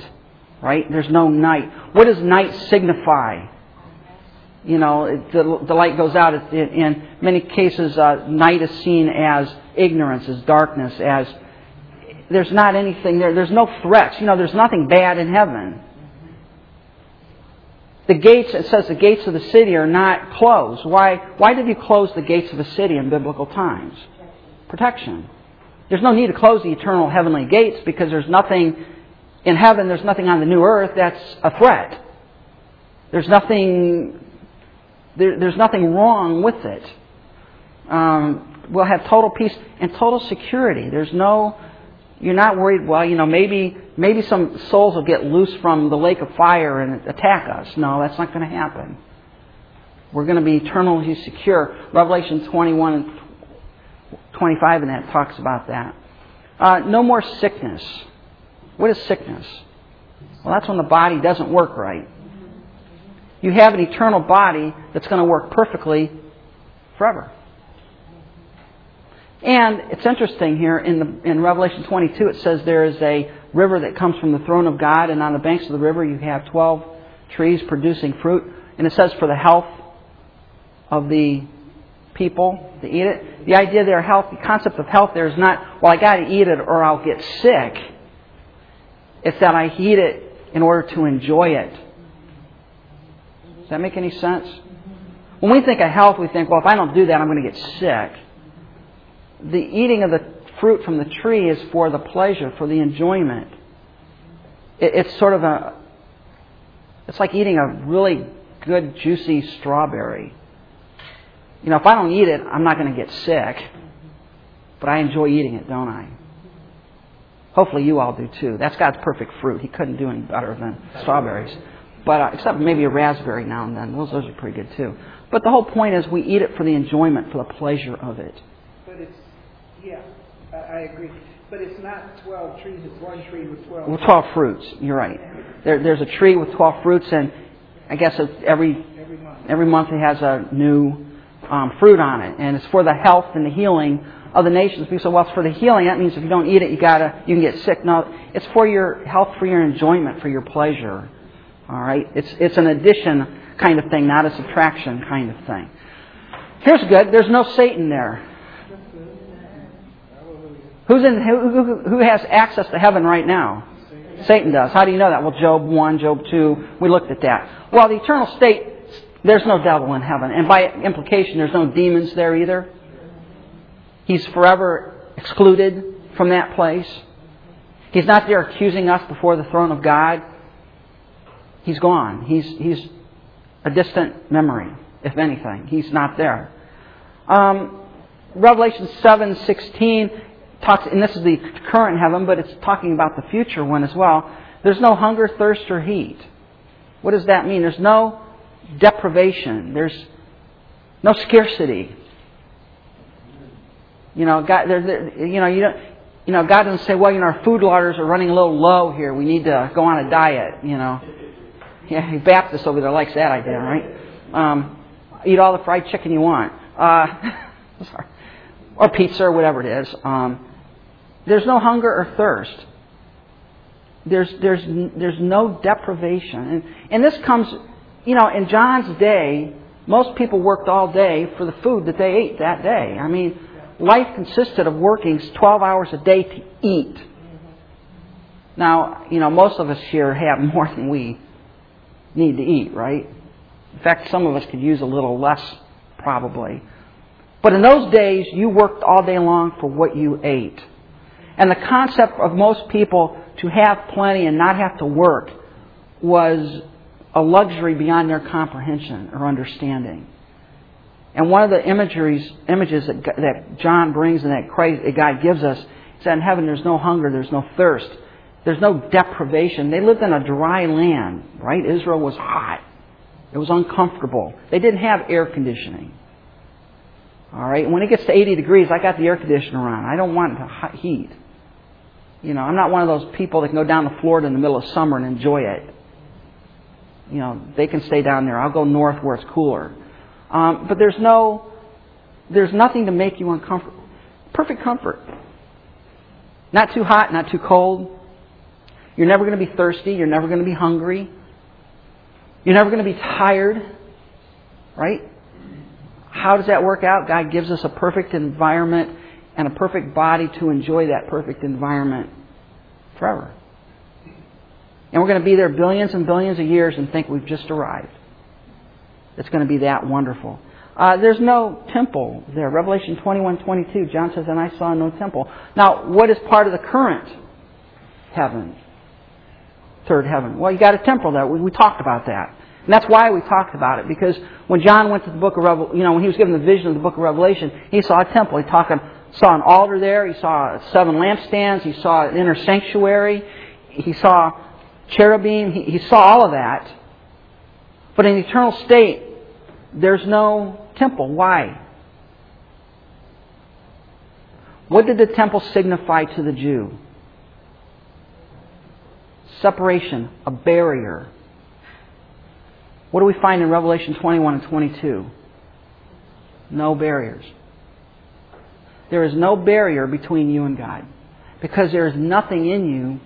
Speaker 1: right? There's no night. What does night signify? You know, it, the, the light goes out. It, in many cases, uh, night is seen as ignorance, as darkness, as there's not anything there. There's no threats. You know, there's nothing bad in heaven. The gates, it says the gates of the city are not closed. Why, why did you close the gates of a city in biblical times? Protection. There's no need to close the eternal heavenly gates because there's nothing in heaven, there's nothing on the new earth that's a threat. There's nothing, there, there's nothing wrong with it. Um, we'll have total peace and total security. There's no, you're not worried, well, you know, maybe, maybe some souls will get loose from the lake of fire and attack us. No, that's not going to happen. We're going to be eternally secure. Revelation 21 and 25 and that talks about that. Uh, no more sickness. What is sickness? Well, that's when the body doesn't work right. You have an eternal body that's going to work perfectly forever. And it's interesting here in, the, in Revelation 22, it says there is a river that comes from the throne of God, and on the banks of the river you have 12 trees producing fruit. And it says for the health of the people to eat it. The idea there, health, the concept of health there is not, well, I got to eat it or I'll get sick. It's that I eat it in order to enjoy it. Does that make any sense? When we think of health, we think, well, if I don't do that, I'm going to get sick the eating of the fruit from the tree is for the pleasure, for the enjoyment. It's sort of a, it's like eating a really good, juicy strawberry. You know, if I don't eat it, I'm not going to get sick. But I enjoy eating it, don't I? Hopefully you all do too. That's God's perfect fruit. He couldn't do any better than strawberries. But uh, except maybe a raspberry now and then. Those, those are pretty good too. But the whole point is we eat it for the enjoyment, for the pleasure of it.
Speaker 2: But it's, yeah, I, I agree. But it's not 12 trees, it's one tree with 12
Speaker 1: With 12 fruits, you're right. There, there's a tree with 12 fruits, and I guess every,
Speaker 2: every month.
Speaker 1: every month it has a new um, fruit on it. And it's for the health and the healing of the nations. People say, well, it's for the healing. That means if you don't eat it, you gotta, you can get sick. No, it's for your health, for your enjoyment, for your pleasure. All right? It's, it's an addition kind of thing, not a subtraction kind of thing. Here's good. There's no Satan there. Who's in, who, who, who has access to heaven right now? Satan does. How do you know that? Well, Job 1, Job 2, we looked at that. Well, the eternal state, there's no devil in heaven. And by implication, there's no demons there either. He's forever excluded from that place. He's not there accusing us before the throne of God. He's gone. He's, he's a distant memory, if anything. He's not there. Um, Revelation 7:16 talks, and this is the current heaven, but it's talking about the future one as well. There's no hunger, thirst, or heat. What does that mean? There's no deprivation. There's no scarcity. You know, God, there, you know, you don't, you know, God doesn't say, well, you know, our food orders are running a little low here. We need to go on a diet. You know, yeah, Baptist over there likes that idea, right? Um, eat all the fried chicken you want. Uh, <laughs> sorry. or pizza or whatever it is. Um, there's no hunger or thirst. There's, there's, there's no deprivation. And, and this comes, you know, in John's day, most people worked all day for the food that they ate that day. I mean, life consisted of working 12 hours a day to eat. Now, you know, most of us here have <laughs> more than we need to eat, right? In fact, some of us could use a little less, probably. But in those days, you worked all day long for what you ate. And the concept of most people to have plenty and not have to work was a luxury beyond their comprehension or understanding. And one of the imageries, images that, that John brings and that Christ, that God gives us is that in heaven there's no hunger, there's no thirst, there's no deprivation. They lived in a dry land, right? Israel was hot. It was uncomfortable. They didn't have air conditioning. All right? When it gets to 80 degrees, I got the air conditioner on. I don't want the heat. You know, I'm not one of those people that can go down to Florida in the middle of summer and enjoy it. You know, they can stay down there. I'll go north where it's cooler. Um, but there's no, there's nothing to make you uncomfortable. Perfect comfort. Not too hot, not too cold. You're never going to be thirsty. You're never going to be hungry. You're never going to be tired. Right? How does that work out? God gives us a perfect environment and a perfect body to enjoy that perfect environment forever. And we're going to be there billions and billions of years and think we've just arrived. It's going to be that wonderful. Uh, there's no temple there. Revelation 21, 22, John says, and I saw no temple. Now, what is part of the current heaven? Third heaven. Well, you got a temple there. We, we talked about that. And that's why we talked about it, because when John went to the book of Revelation, you know, when he was given the vision of the book of Revelation, he saw a temple. He talked, saw an altar there. He saw seven lampstands. He saw an inner sanctuary. He saw cherubim. He, he saw all of that. But in eternal state, there's no temple. Why? What did the temple signify to the Jew? Separation, a barrier. What do we find in Revelation 21 and 22? No barriers. There is no barrier between you and God because there is nothing in you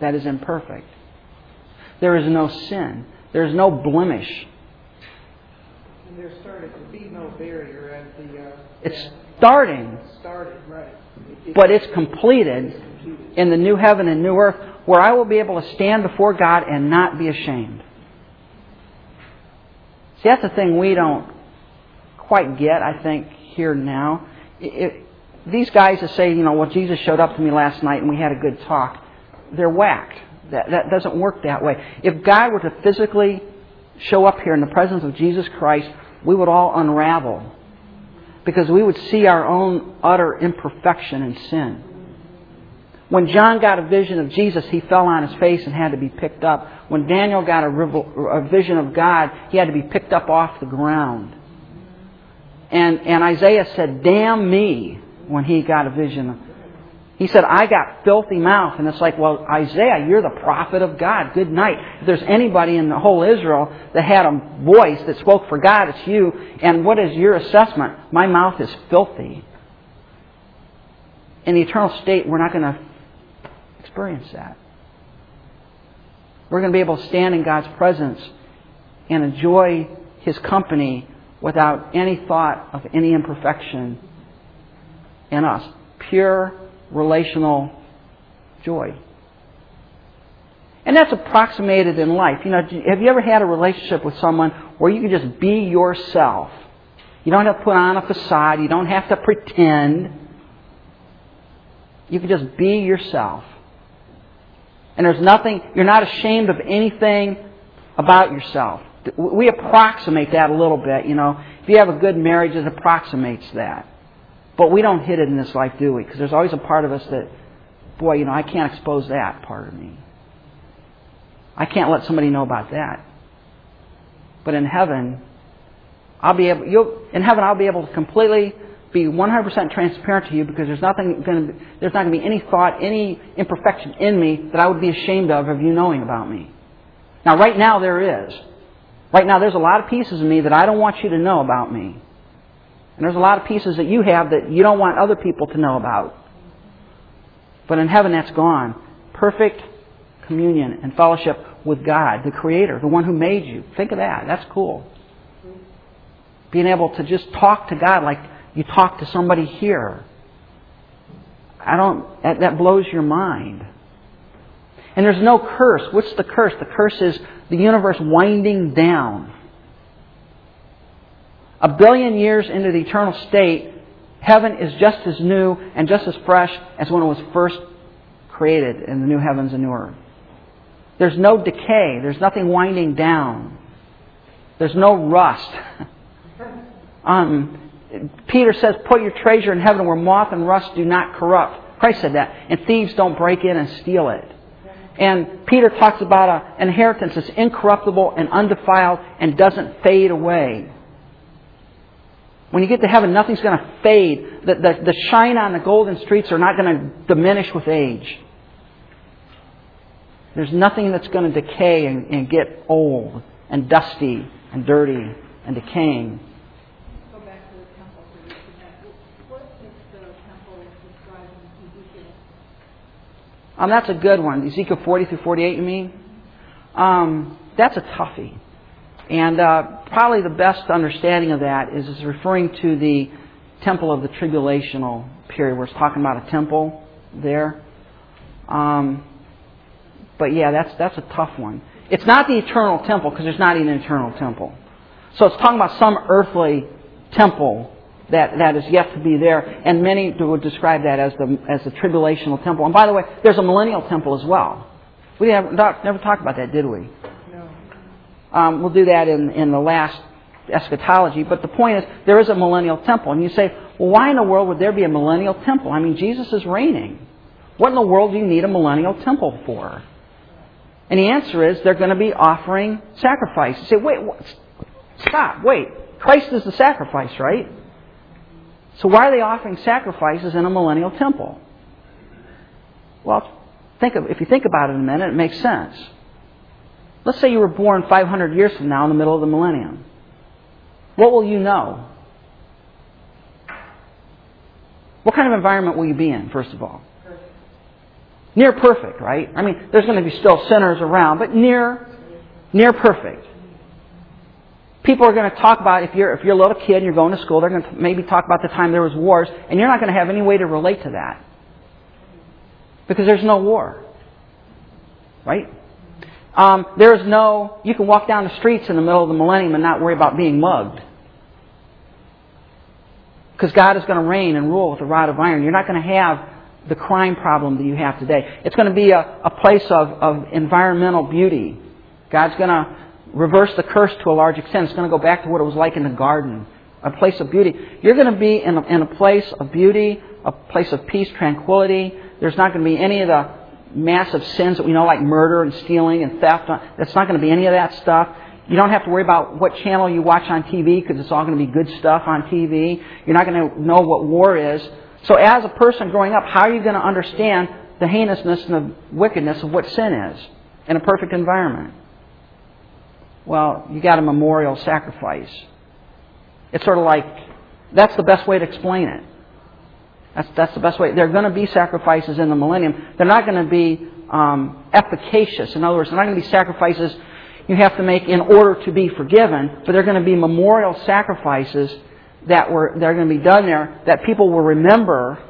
Speaker 1: that is imperfect. There is no sin. There is no blemish.
Speaker 2: And there started to be no barrier at the. Uh,
Speaker 1: it's starting.
Speaker 2: Started, right. It,
Speaker 1: but it's completed, it's completed in the new heaven and new earth where I will be able to stand before God and not be ashamed. See, that's the thing we don't quite get, I think, here now. It, it, these guys that say, you know, well, Jesus showed up to me last night and we had a good talk, they're whacked. That, that doesn't work that way. If God were to physically show up here in the presence of Jesus Christ, we would all unravel because we would see our own utter imperfection and sin. When John got a vision of Jesus, he fell on his face and had to be picked up. When Daniel got a, vision of God, he had to be picked up off the ground. And, and Isaiah said, Damn me, when he got a vision. He said, I got filthy mouth. And it's like, well, Isaiah, you're the prophet of God. Good night. If there's anybody in the whole Israel that had a voice that spoke for God, it's you. And what is your assessment? My mouth is filthy. In the eternal state, we're not going to experience that. We're going to be able to stand in God's presence and enjoy His company without any thought of any imperfection in us. Pure relational joy. And that's approximated in life. You know, have you ever had a relationship with someone where you can just be yourself? You don't have to put on a facade. You don't have to pretend. You can just be yourself. And there's nothing, you're not ashamed of anything about yourself. We approximate that a little bit, you know. If you have a good marriage, it approximates that. But we don't hit it in this life, do we? Because there's always a part of us that, boy, you know, I can't expose that part of me. I can't let somebody know about that. But in heaven, I'll be able, you'll, in heaven, I'll be able to completely be 100% transparent to you because there's nothing going to, there's not going to be any thought, any imperfection in me that I would be ashamed of of you knowing about me. Now, right now there is. Right now there's a lot of pieces of me that I don't want you to know about me. And there's a lot of pieces that you have that you don't want other people to know about. But in heaven, that's gone. Perfect communion and fellowship with God, the Creator, the one who made you. Think of that. That's cool. Being able to just talk to God like you talk to somebody here. I don't, that, that blows your mind. And there's no curse. What's the curse? The curse is the universe winding down. A billion years into the eternal state, heaven is just as new and just as fresh as when it was first created in the new heavens and new earth. There's no decay. There's nothing winding down. There's no rust. <laughs> um, Peter says, Put your treasure in heaven where moth and rust do not corrupt. Christ said that. And thieves don't break in and steal it. And Peter talks about an inheritance that's incorruptible and undefiled and doesn't fade away. When you get to heaven, nothing's going to fade. The, the, the shine on the golden streets are not going to diminish with age. There's nothing that's going to decay and, and get old and dusty and dirty and decaying.
Speaker 3: Go back to the temple for just a minute. What is the temple described in Ezekiel?
Speaker 1: Um, that's a good one. Ezekiel 40 through 48, you mean? Um, that's a toughie. And uh, probably the best understanding of that is, is referring to the temple of the tribulational period, where it's talking about a temple there. Um, but yeah, that's that's a tough one. It's not the eternal temple because there's not an eternal temple. So it's talking about some earthly temple that, that is yet to be there, and many would describe that as the as the tribulational temple. And by the way, there's a millennial temple as well. We never, never talked about that, did we? Um, we'll do that in, in the last eschatology. But the point is, there is a millennial temple. And you say, well, why in the world would there be a millennial temple? I mean, Jesus is reigning. What in the world do you need a millennial temple for? And the answer is, they're going to be offering sacrifice. You say, wait, stop, wait. Christ is the sacrifice, right? So why are they offering sacrifices in a millennial temple? Well, think of, if you think about it a minute, it makes sense. Let's say you were born 500 years from now in the middle of the millennium. What will you know? What kind of environment will you be in, first of all? Near perfect, right? I mean, there's going to be still sinners around, but near, near perfect. People are going to talk about if you're if you're a little kid and you're going to school, they're going to maybe talk about the time there was wars, and you're not going to have any way to relate to that because there's no war, right? Um, there's no you can walk down the streets in the middle of the millennium and not worry about being mugged because God is going to reign and rule with a rod of iron. You're not going to have the crime problem that you have today. It's going to be a, a place of, of environmental beauty. God's going to reverse the curse to a large extent. It's going to go back to what it was like in the garden, a place of beauty. You're going to be in a, in a place of beauty, a place of peace, tranquility. There's not going to be any of the massive sins that we know, like murder and stealing and theft. That's not going to be any of that stuff. You don't have to worry about what channel you watch on TV because it's all going to be good stuff on TV. You're not going to know what war is. So, as a person growing up, how are you going to understand the heinousness and the wickedness of what sin is in a perfect environment? Well, you got a memorial sacrifice. It's sort of like that's the best way to explain it. That's, that's the best way. There are going to be sacrifices in the millennium. They're not going to be um, efficacious. In other words, they're not going to be sacrifices you have to make in order to be forgiven, but they're going to be memorial sacrifices that were that are going to be done there that people will remember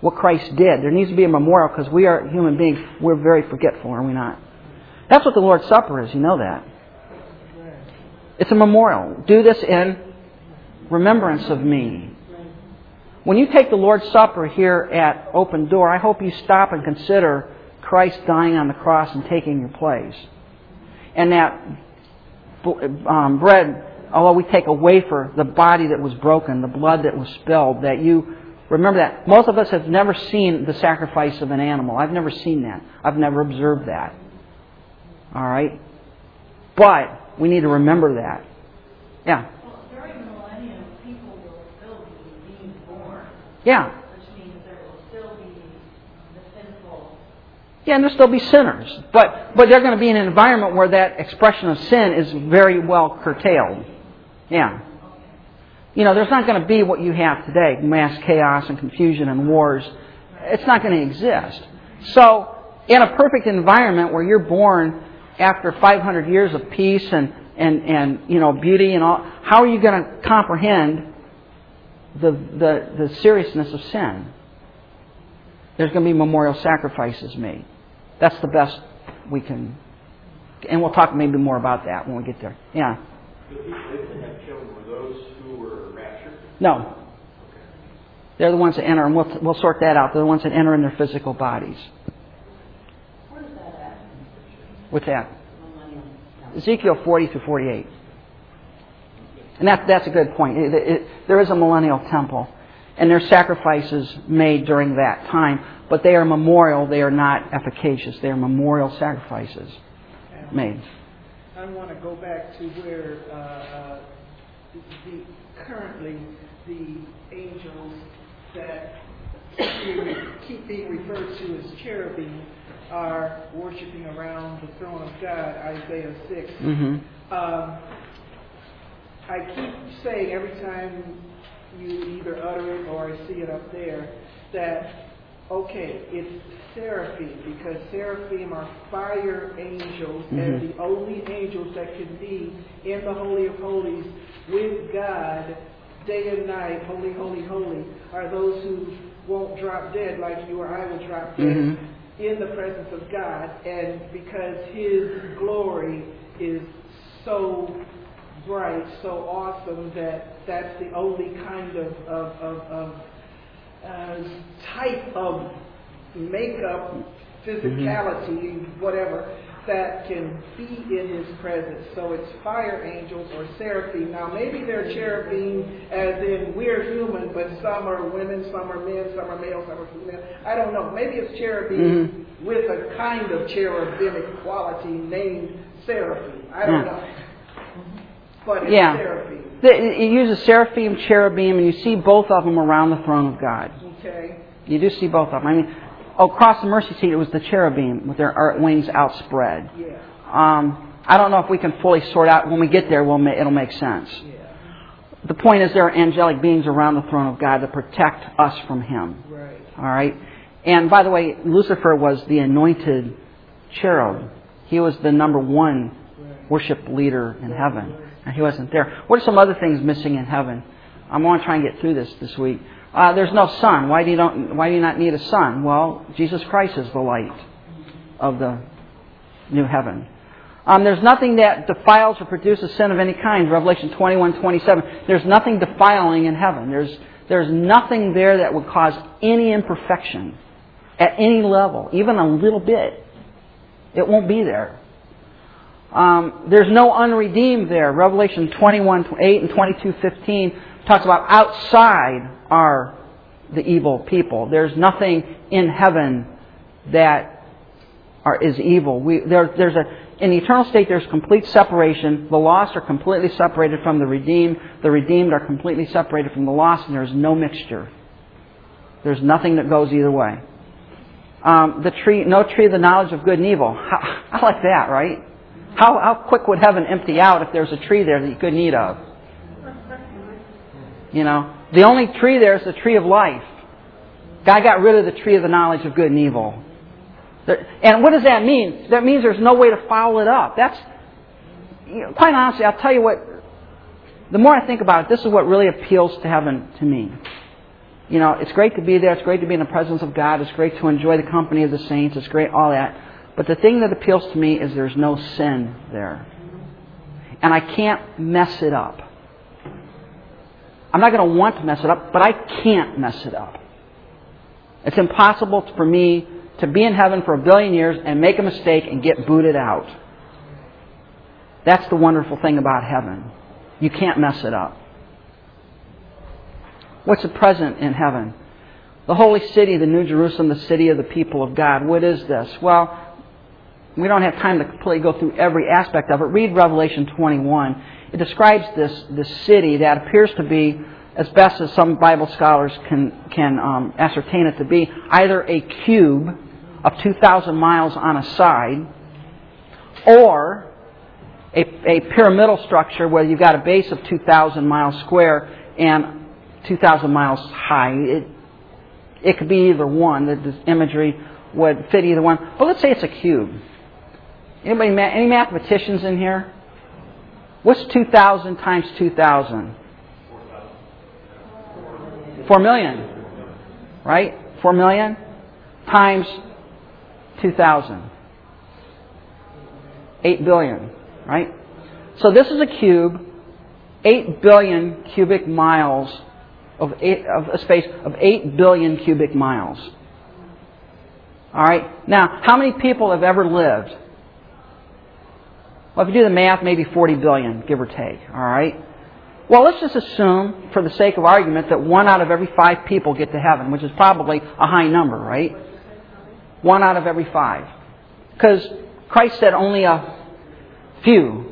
Speaker 1: what Christ did. There needs to be a memorial because we are human beings. We're very forgetful, are we not? That's what the Lord's Supper is. You know that. It's a memorial. Do this in remembrance of me. When you take the Lord's Supper here at Open Door, I hope you stop and consider Christ dying on the cross and taking your place. And that um, bread, although we take a wafer, the body that was broken, the blood that was spilled, that you remember that. Most of us have never seen the sacrifice of an animal. I've never seen that. I've never observed that. All right? But we need to remember that. Yeah.
Speaker 3: Well, during the millennium, people will still be being born,
Speaker 1: Yeah.
Speaker 3: which means there will still be the sinful.
Speaker 1: Yeah, and there'll still be sinners. But but they're going to be in an environment where that expression of sin is very well curtailed. Yeah. You know, there's not going to be what you have today mass chaos and confusion and wars. It's not going to exist. So, in a perfect environment where you're born after 500 years of peace and, and, and you know, beauty and all, how are you going to comprehend the, the, the seriousness of sin? There's going to be memorial sacrifices made. That's the best we can. And we'll talk maybe more about that when we get there. Yeah.
Speaker 5: The people they didn't have children were those who were raptured?
Speaker 1: No. They're the ones that enter, and we'll, we'll sort that out. They're the ones that enter in their physical bodies.
Speaker 4: Where's that at?
Speaker 1: What's that? Ezekiel 40 through 48. And that, that's a good point. It, it, there is a millennial temple, and there's sacrifices made during that time, but they are memorial, they are not efficacious. They are memorial sacrifices made.
Speaker 2: I want to go back to where uh, uh, the, currently the angels that keep being referred to as cherubim are worshiping around the throne of God, Isaiah 6.
Speaker 1: Mm-hmm.
Speaker 2: Um, I keep saying every time you either utter it or I see it up there that, okay, it's seraphim because seraphim are fire angels
Speaker 1: Mhm.
Speaker 2: and the only angels that can be in the Holy of Holies with God day and night, holy, holy, holy, are those who won't drop dead like you or I will drop dead
Speaker 1: Mhm.
Speaker 2: in the presence of God, and because His glory is so bright, so awesome that that's the only kind of of, of, of uh, type of makeup, physicality, mm-hmm. whatever, that can be in His presence. So it's fire angels or seraphim. Now maybe they're cherubim, as in we're human, but some are women, some are men, some are male, some are female. I don't know. Maybe it's cherubim mm-hmm. with a kind of cherubic quality named seraphim. I don't
Speaker 1: Yeah.
Speaker 2: know. But it's
Speaker 1: Yeah.
Speaker 2: seraphim.
Speaker 1: It uses seraphim, cherubim, and you see both of them around the throne of God.
Speaker 2: Okay.
Speaker 1: You do see both of them. I mean, across the mercy seat, it was the cherubim with their wings outspread.
Speaker 2: Yeah.
Speaker 1: Um, I don't know if we can fully sort out. When we get there, we'll it'll make sense.
Speaker 2: Yeah.
Speaker 1: The point is, there are angelic beings around the throne of God to protect us from Him.
Speaker 2: Right.
Speaker 1: All right. And by the way, Lucifer was the anointed cherub. He was the number one worship leader in heaven, and he wasn't there. What are some other things missing in heaven? I want to try and get through this this week. Uh, there's no sun. Why do you don't? Why do you not need a sun? Well, Jesus Christ is the light of the new heaven. Um, there's nothing that defiles or produces sin of any kind. Revelation 21, 27. There's nothing defiling in heaven. There's there's nothing there that would cause any imperfection at any level, even a little bit. It won't be there. Um, there's no unredeemed there. Revelation 21, 8 and 22, 15 talks about outside are the evil people. There's nothing in heaven that are, is evil. We, there, there's a, in the eternal state, there's complete separation. The lost are completely separated from the redeemed. The redeemed are completely separated from the lost, and there's no mixture. There's nothing that goes either way. Um, the tree, no tree of the knowledge of good and evil. How, <laughs> I like that, right? How, how quick would heaven empty out if there's a tree there that you couldn't eat of? You know, the only tree there is the tree of life. God got rid of the tree of the knowledge of good and evil. And what does that mean? That means there's no way to follow it up. That's, you know, quite honestly, I'll tell you what, the more I think about it, this is what really appeals to heaven to me. You know, it's great to be there. It's great to be in the presence of God. It's great to enjoy the company of the saints. It's great, all that. But the thing that appeals to me is there's no sin there. And I can't mess it up. I'm not going to want to mess it up, but I can't mess it up. It's impossible for me to be in heaven for a billion years and make a mistake and get booted out. That's the wonderful thing about heaven. You can't mess it up. What's the present in heaven? The holy city, the New Jerusalem, the city of the people of God. What is this? Well, we don't have time to completely go through every aspect of it. Read Revelation 21. It describes this, this city that appears to be, as best as some Bible scholars can, can um, ascertain it to be, either a cube of 2,000 miles on a side or a, a pyramidal structure where you've got a base of 2,000 miles square and 2,000 miles high. It, it could be either one. The, the imagery would fit either one. But let's say it's a cube. Anybody, any mathematicians in here? What's 2,000 times 2,000? 4 million. Right? 4 million times 2,000. 8 billion. Right? So this is a cube, 8 billion cubic miles of, eight, of a space of 8 billion cubic miles. All right? Now, how many people have ever lived? Well, if you do the math, maybe 40 billion, give or take. All right? Well, let's just assume, for the sake of argument, that one out of every five people get to heaven, which is probably a high number, right? One out of every five. Because Christ said only a few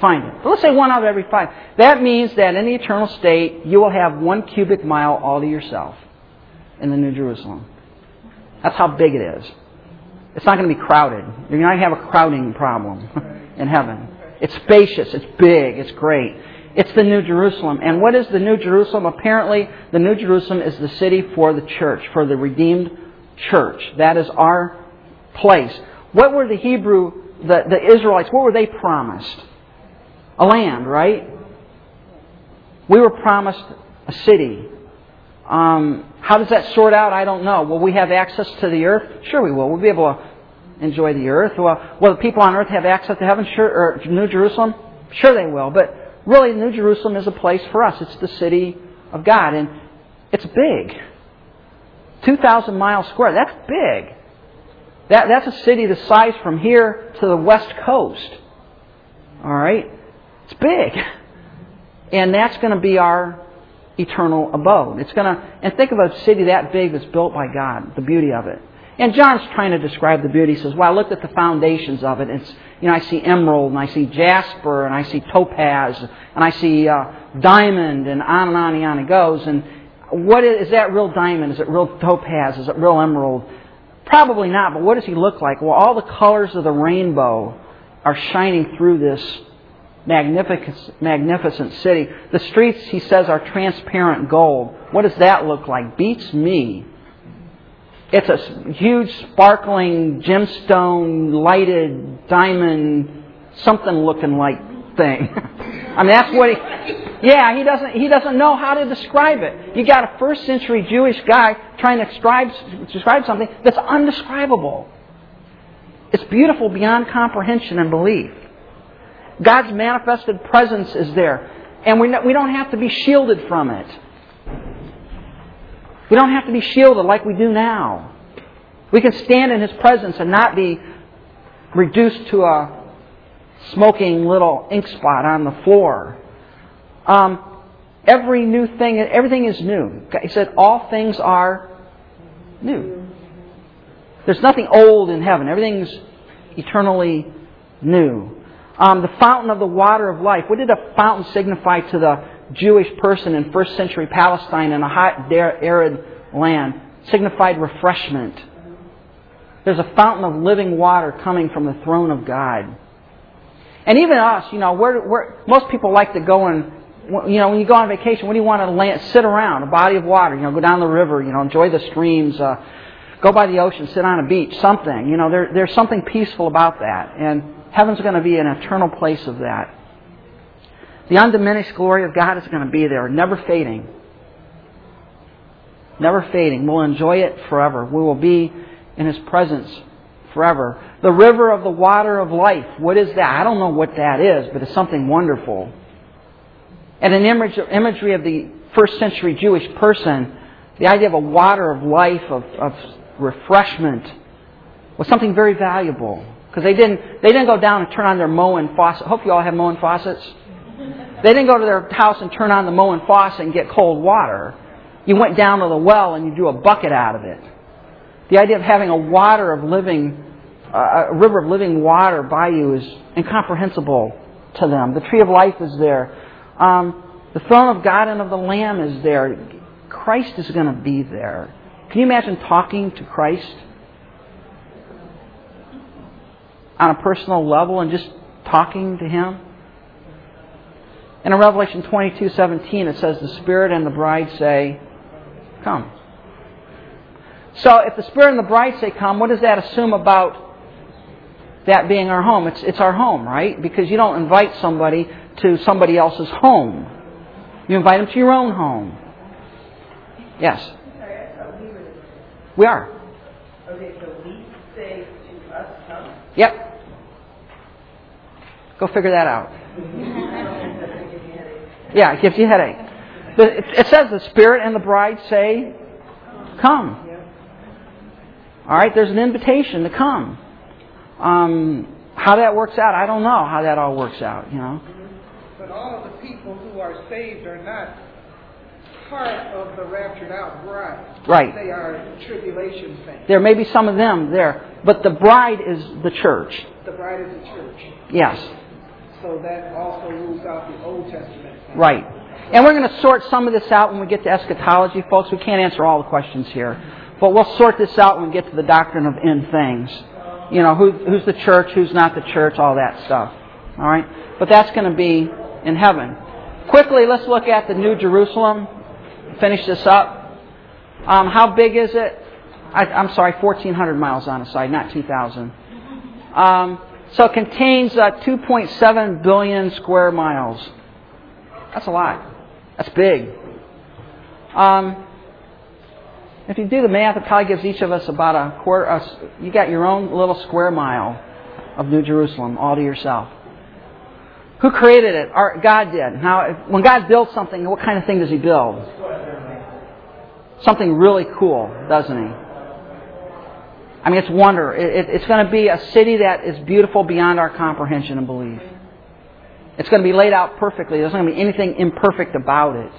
Speaker 1: find it. But let's say one out of every five. That means that in the eternal state, you will have one cubic mile all to yourself in the New Jerusalem. That's how big it is. It's not going to be crowded. You're not going to have a crowding problem <laughs> in heaven. It's spacious. It's big. It's great. It's the New Jerusalem. And what is the New Jerusalem? Apparently, the New Jerusalem is the city for the church, for the redeemed church. That is our place. What were the Hebrew, the, the Israelites, what were they promised? A land, right? We were promised a city. Um, how does that sort out? I don't know. Will we have access to the earth? Sure, we will. We'll be able to enjoy the earth. Well, will the people on earth have access to heaven? Sure, or New Jerusalem? Sure, they will. But really, New Jerusalem is a place for us. It's the city of God, and it's big. 2,000 miles square. That's big. That, that's a city the size from here to the west coast. All right? It's big. And that's going to be our eternal abode. It's going to, and think of a city that big that's built by God, the beauty of it. And John's trying to describe the beauty. He says, well, I looked at the foundations of it. It's, you know, I see emerald and I see jasper and I see topaz and I see uh, diamond and on and on and on it goes. And what is, is that real diamond? Is it real topaz? Is it real emerald? Probably not, but what does he look like? Well, all the colors of the rainbow are shining through this magnificent, magnificent city. The streets, he says, are transparent gold. What does that look like? Beats me. It's a huge, sparkling, gemstone, lighted, diamond, something looking like thing. <laughs> I mean, that's what he. Yeah, he doesn't. He doesn't know how to describe it. You got a first century Jewish guy trying to describe describe something that's undescribable. It's beautiful beyond comprehension and belief. God's manifested presence is there, and we we don't have to be shielded from it. We don't have to be shielded like we do now. We can stand in His presence and not be reduced to a smoking little ink spot on the floor. Um, every new thing, everything is new. He said, all things are new. There's nothing old in heaven. Everything's eternally new. Um, the fountain of the water of life. What did a fountain signify to the Jewish person in first century Palestine in a hot, arid land signified refreshment. There's a fountain of living water coming from the throne of God. And even us, you know, we're, most people like to go and, you know, when you go on vacation, what do you want to land, sit around? A body of water, you know, go down the river, you know, enjoy the streams, uh, go by the ocean, sit on a beach, something. You know, there, there's something peaceful about that. And heaven's going to be an eternal place of that. The undiminished glory of God is going to be there, never fading. Never fading. We'll enjoy it forever. We will be in His presence forever. The river of the water of life. What is that? I don't know what that is, but it's something wonderful. And an image, imagery of the first century Jewish person, the idea of a water of life, of, of refreshment, was something very valuable. Because they didn't, they didn't go down and turn on their Moen faucet. Hope you all have Moen faucets. They didn't go to their house and turn on the Moen faucet and get cold water. You went down to the well and you drew a bucket out of it. The idea of having a water of living, uh, a river of living water by you is incomprehensible to them. The tree of life is there. Um, the throne of God and of the Lamb is there. Christ is going to be there. Can you imagine talking to Christ on a personal level and just talking to Him? And in Revelation 22 17, it says, The Spirit and the bride say, Come. So if the Spirit and the bride say, Come, what does that assume about that being our home? It's, it's our home, right? Because you don't invite somebody to somebody else's home, you invite them to your own home. Yes?
Speaker 4: Sorry, I thought we
Speaker 1: We are.
Speaker 4: Okay, so we say to us, come.
Speaker 1: Yep. Go figure that out. Yeah, it gives you a headache. It it says the Spirit and the bride say, Come. All right, there's an invitation to come. Um, how that works out, I don't know how that all works out, you know.
Speaker 2: But all of the people who are saved are not part of the raptured out bride.
Speaker 1: Right.
Speaker 2: They are tribulation saints.
Speaker 1: There may be some of them there, but the bride is the church.
Speaker 2: The bride is the church.
Speaker 1: Yes,
Speaker 2: So that also rules out the Old Testament.
Speaker 1: right. And we're going to sort some of this out when we get to eschatology, folks. We can't answer all the questions here. But we'll sort this out when we get to the doctrine of end things. You know, who, who's the church, who's not the church, all that stuff. All right? But that's going to be in heaven. Quickly, let's look at the New Jerusalem. Finish this up. Um, how big is it? I, I'm sorry, 1,400 miles on a side, not 2,000. Um, so it contains uh, 2.7 billion square miles. That's a lot. That's big. Um, if you do the math, it probably gives each of us about a quarter. Uh, you got your own little square mile of New Jerusalem all to yourself. Who created it? Our, God did. Now, when God builds something, what kind of thing does He build? Something really cool, doesn't He? I mean, it's wonder. It, it, it's going to be a city that is beautiful beyond our comprehension and belief. It's going to be laid out perfectly. There's not going to be anything imperfect about it.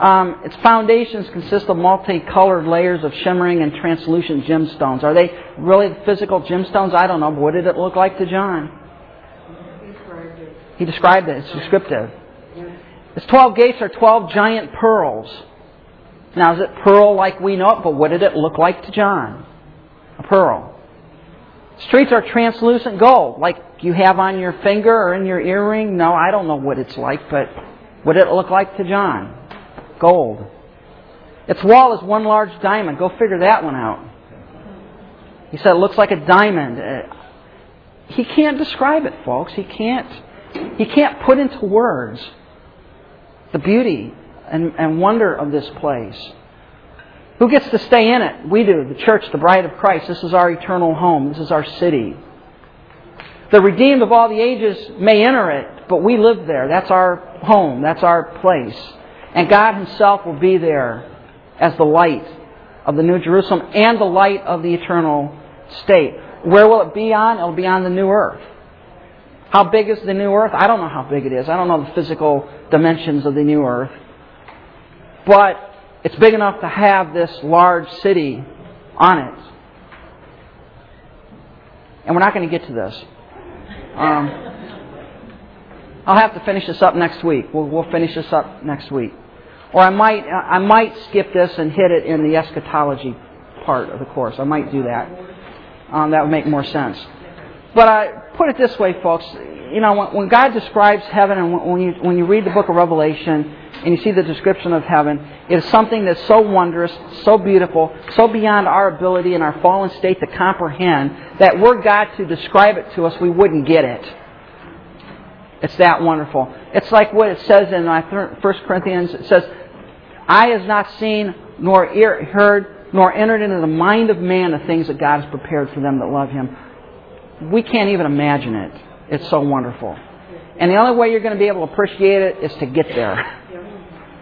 Speaker 1: Um, its foundations consist of multicolored layers of shimmering and translucent gemstones. Are they really physical gemstones? I don't know, but what did it look like to John? He described it. It's descriptive. Its 12 gates are 12 giant pearls. Now, is it pearl like we know it? But what did it look like to John? Pearl. Streets are translucent gold, like you have on your finger or in your earring. No, I don't know what it's like, but what it look like to John? Gold. Its wall is one large diamond. Go figure that one out. He said it looks like a diamond. Uh, He can't describe it, folks. He can't. He can't put into words the beauty and, and wonder of this place. Who gets to stay in it? We do, the church, the bride of Christ. This is our eternal home. This is our city. The redeemed of all the ages may enter it, but we live there. That's our home. That's our place. And God Himself will be there as the light of the New Jerusalem and the light of the eternal state. Where will it be on? It'll be on the new earth. How big is the new earth? I don't know how big it is. I don't know the physical dimensions of the new earth. But it's big enough to have this large city on it. And we're not going to get to this. Um, I'll have to finish this up next week. We'll, we'll finish this up next week. Or I might, I might skip this and hit it in the eschatology part of the course. I might do that. Um, that would make more sense. But I put it this way, folks. You know, when, when God describes heaven, and when, you when you read the book of Revelation and you see the description of heaven, it is something that's so wondrous, so beautiful, so beyond our ability in our fallen state to comprehend that were God to describe it to us, we wouldn't get it. It's that wonderful. It's like what it says in uh, 1 Corinthians. It says, "Eye has not seen, nor ear heard, nor entered into the mind of man the things that God has prepared for them that love Him." We can't even imagine it. It's so wonderful. And the only way you're going to be able to appreciate it is to get there. <laughs>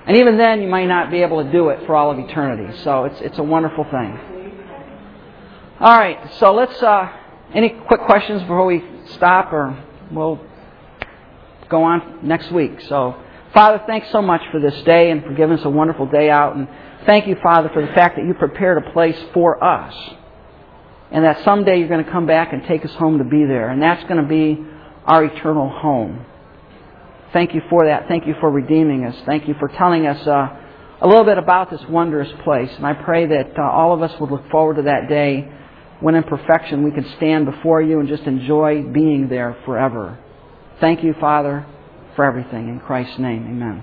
Speaker 1: And even then, you might not be able to do it for all of eternity. So it's it's a wonderful thing. All right. So let's. Uh, any quick questions before we stop, or we'll go on next week. So, Father, thanks so much for this day and for giving us a wonderful day out. And thank you, Father, for the fact that you prepared a place for us. And that someday you're going to come back and take us home to be there. And that's going to be our eternal home. Thank you for that. Thank you for redeeming us. Thank you for telling us uh, a little bit about this wondrous place. And I pray that uh, all of us would look forward to that day when in perfection we can stand before you and just enjoy being there forever. Thank you, Father, for everything. In Christ's name, amen.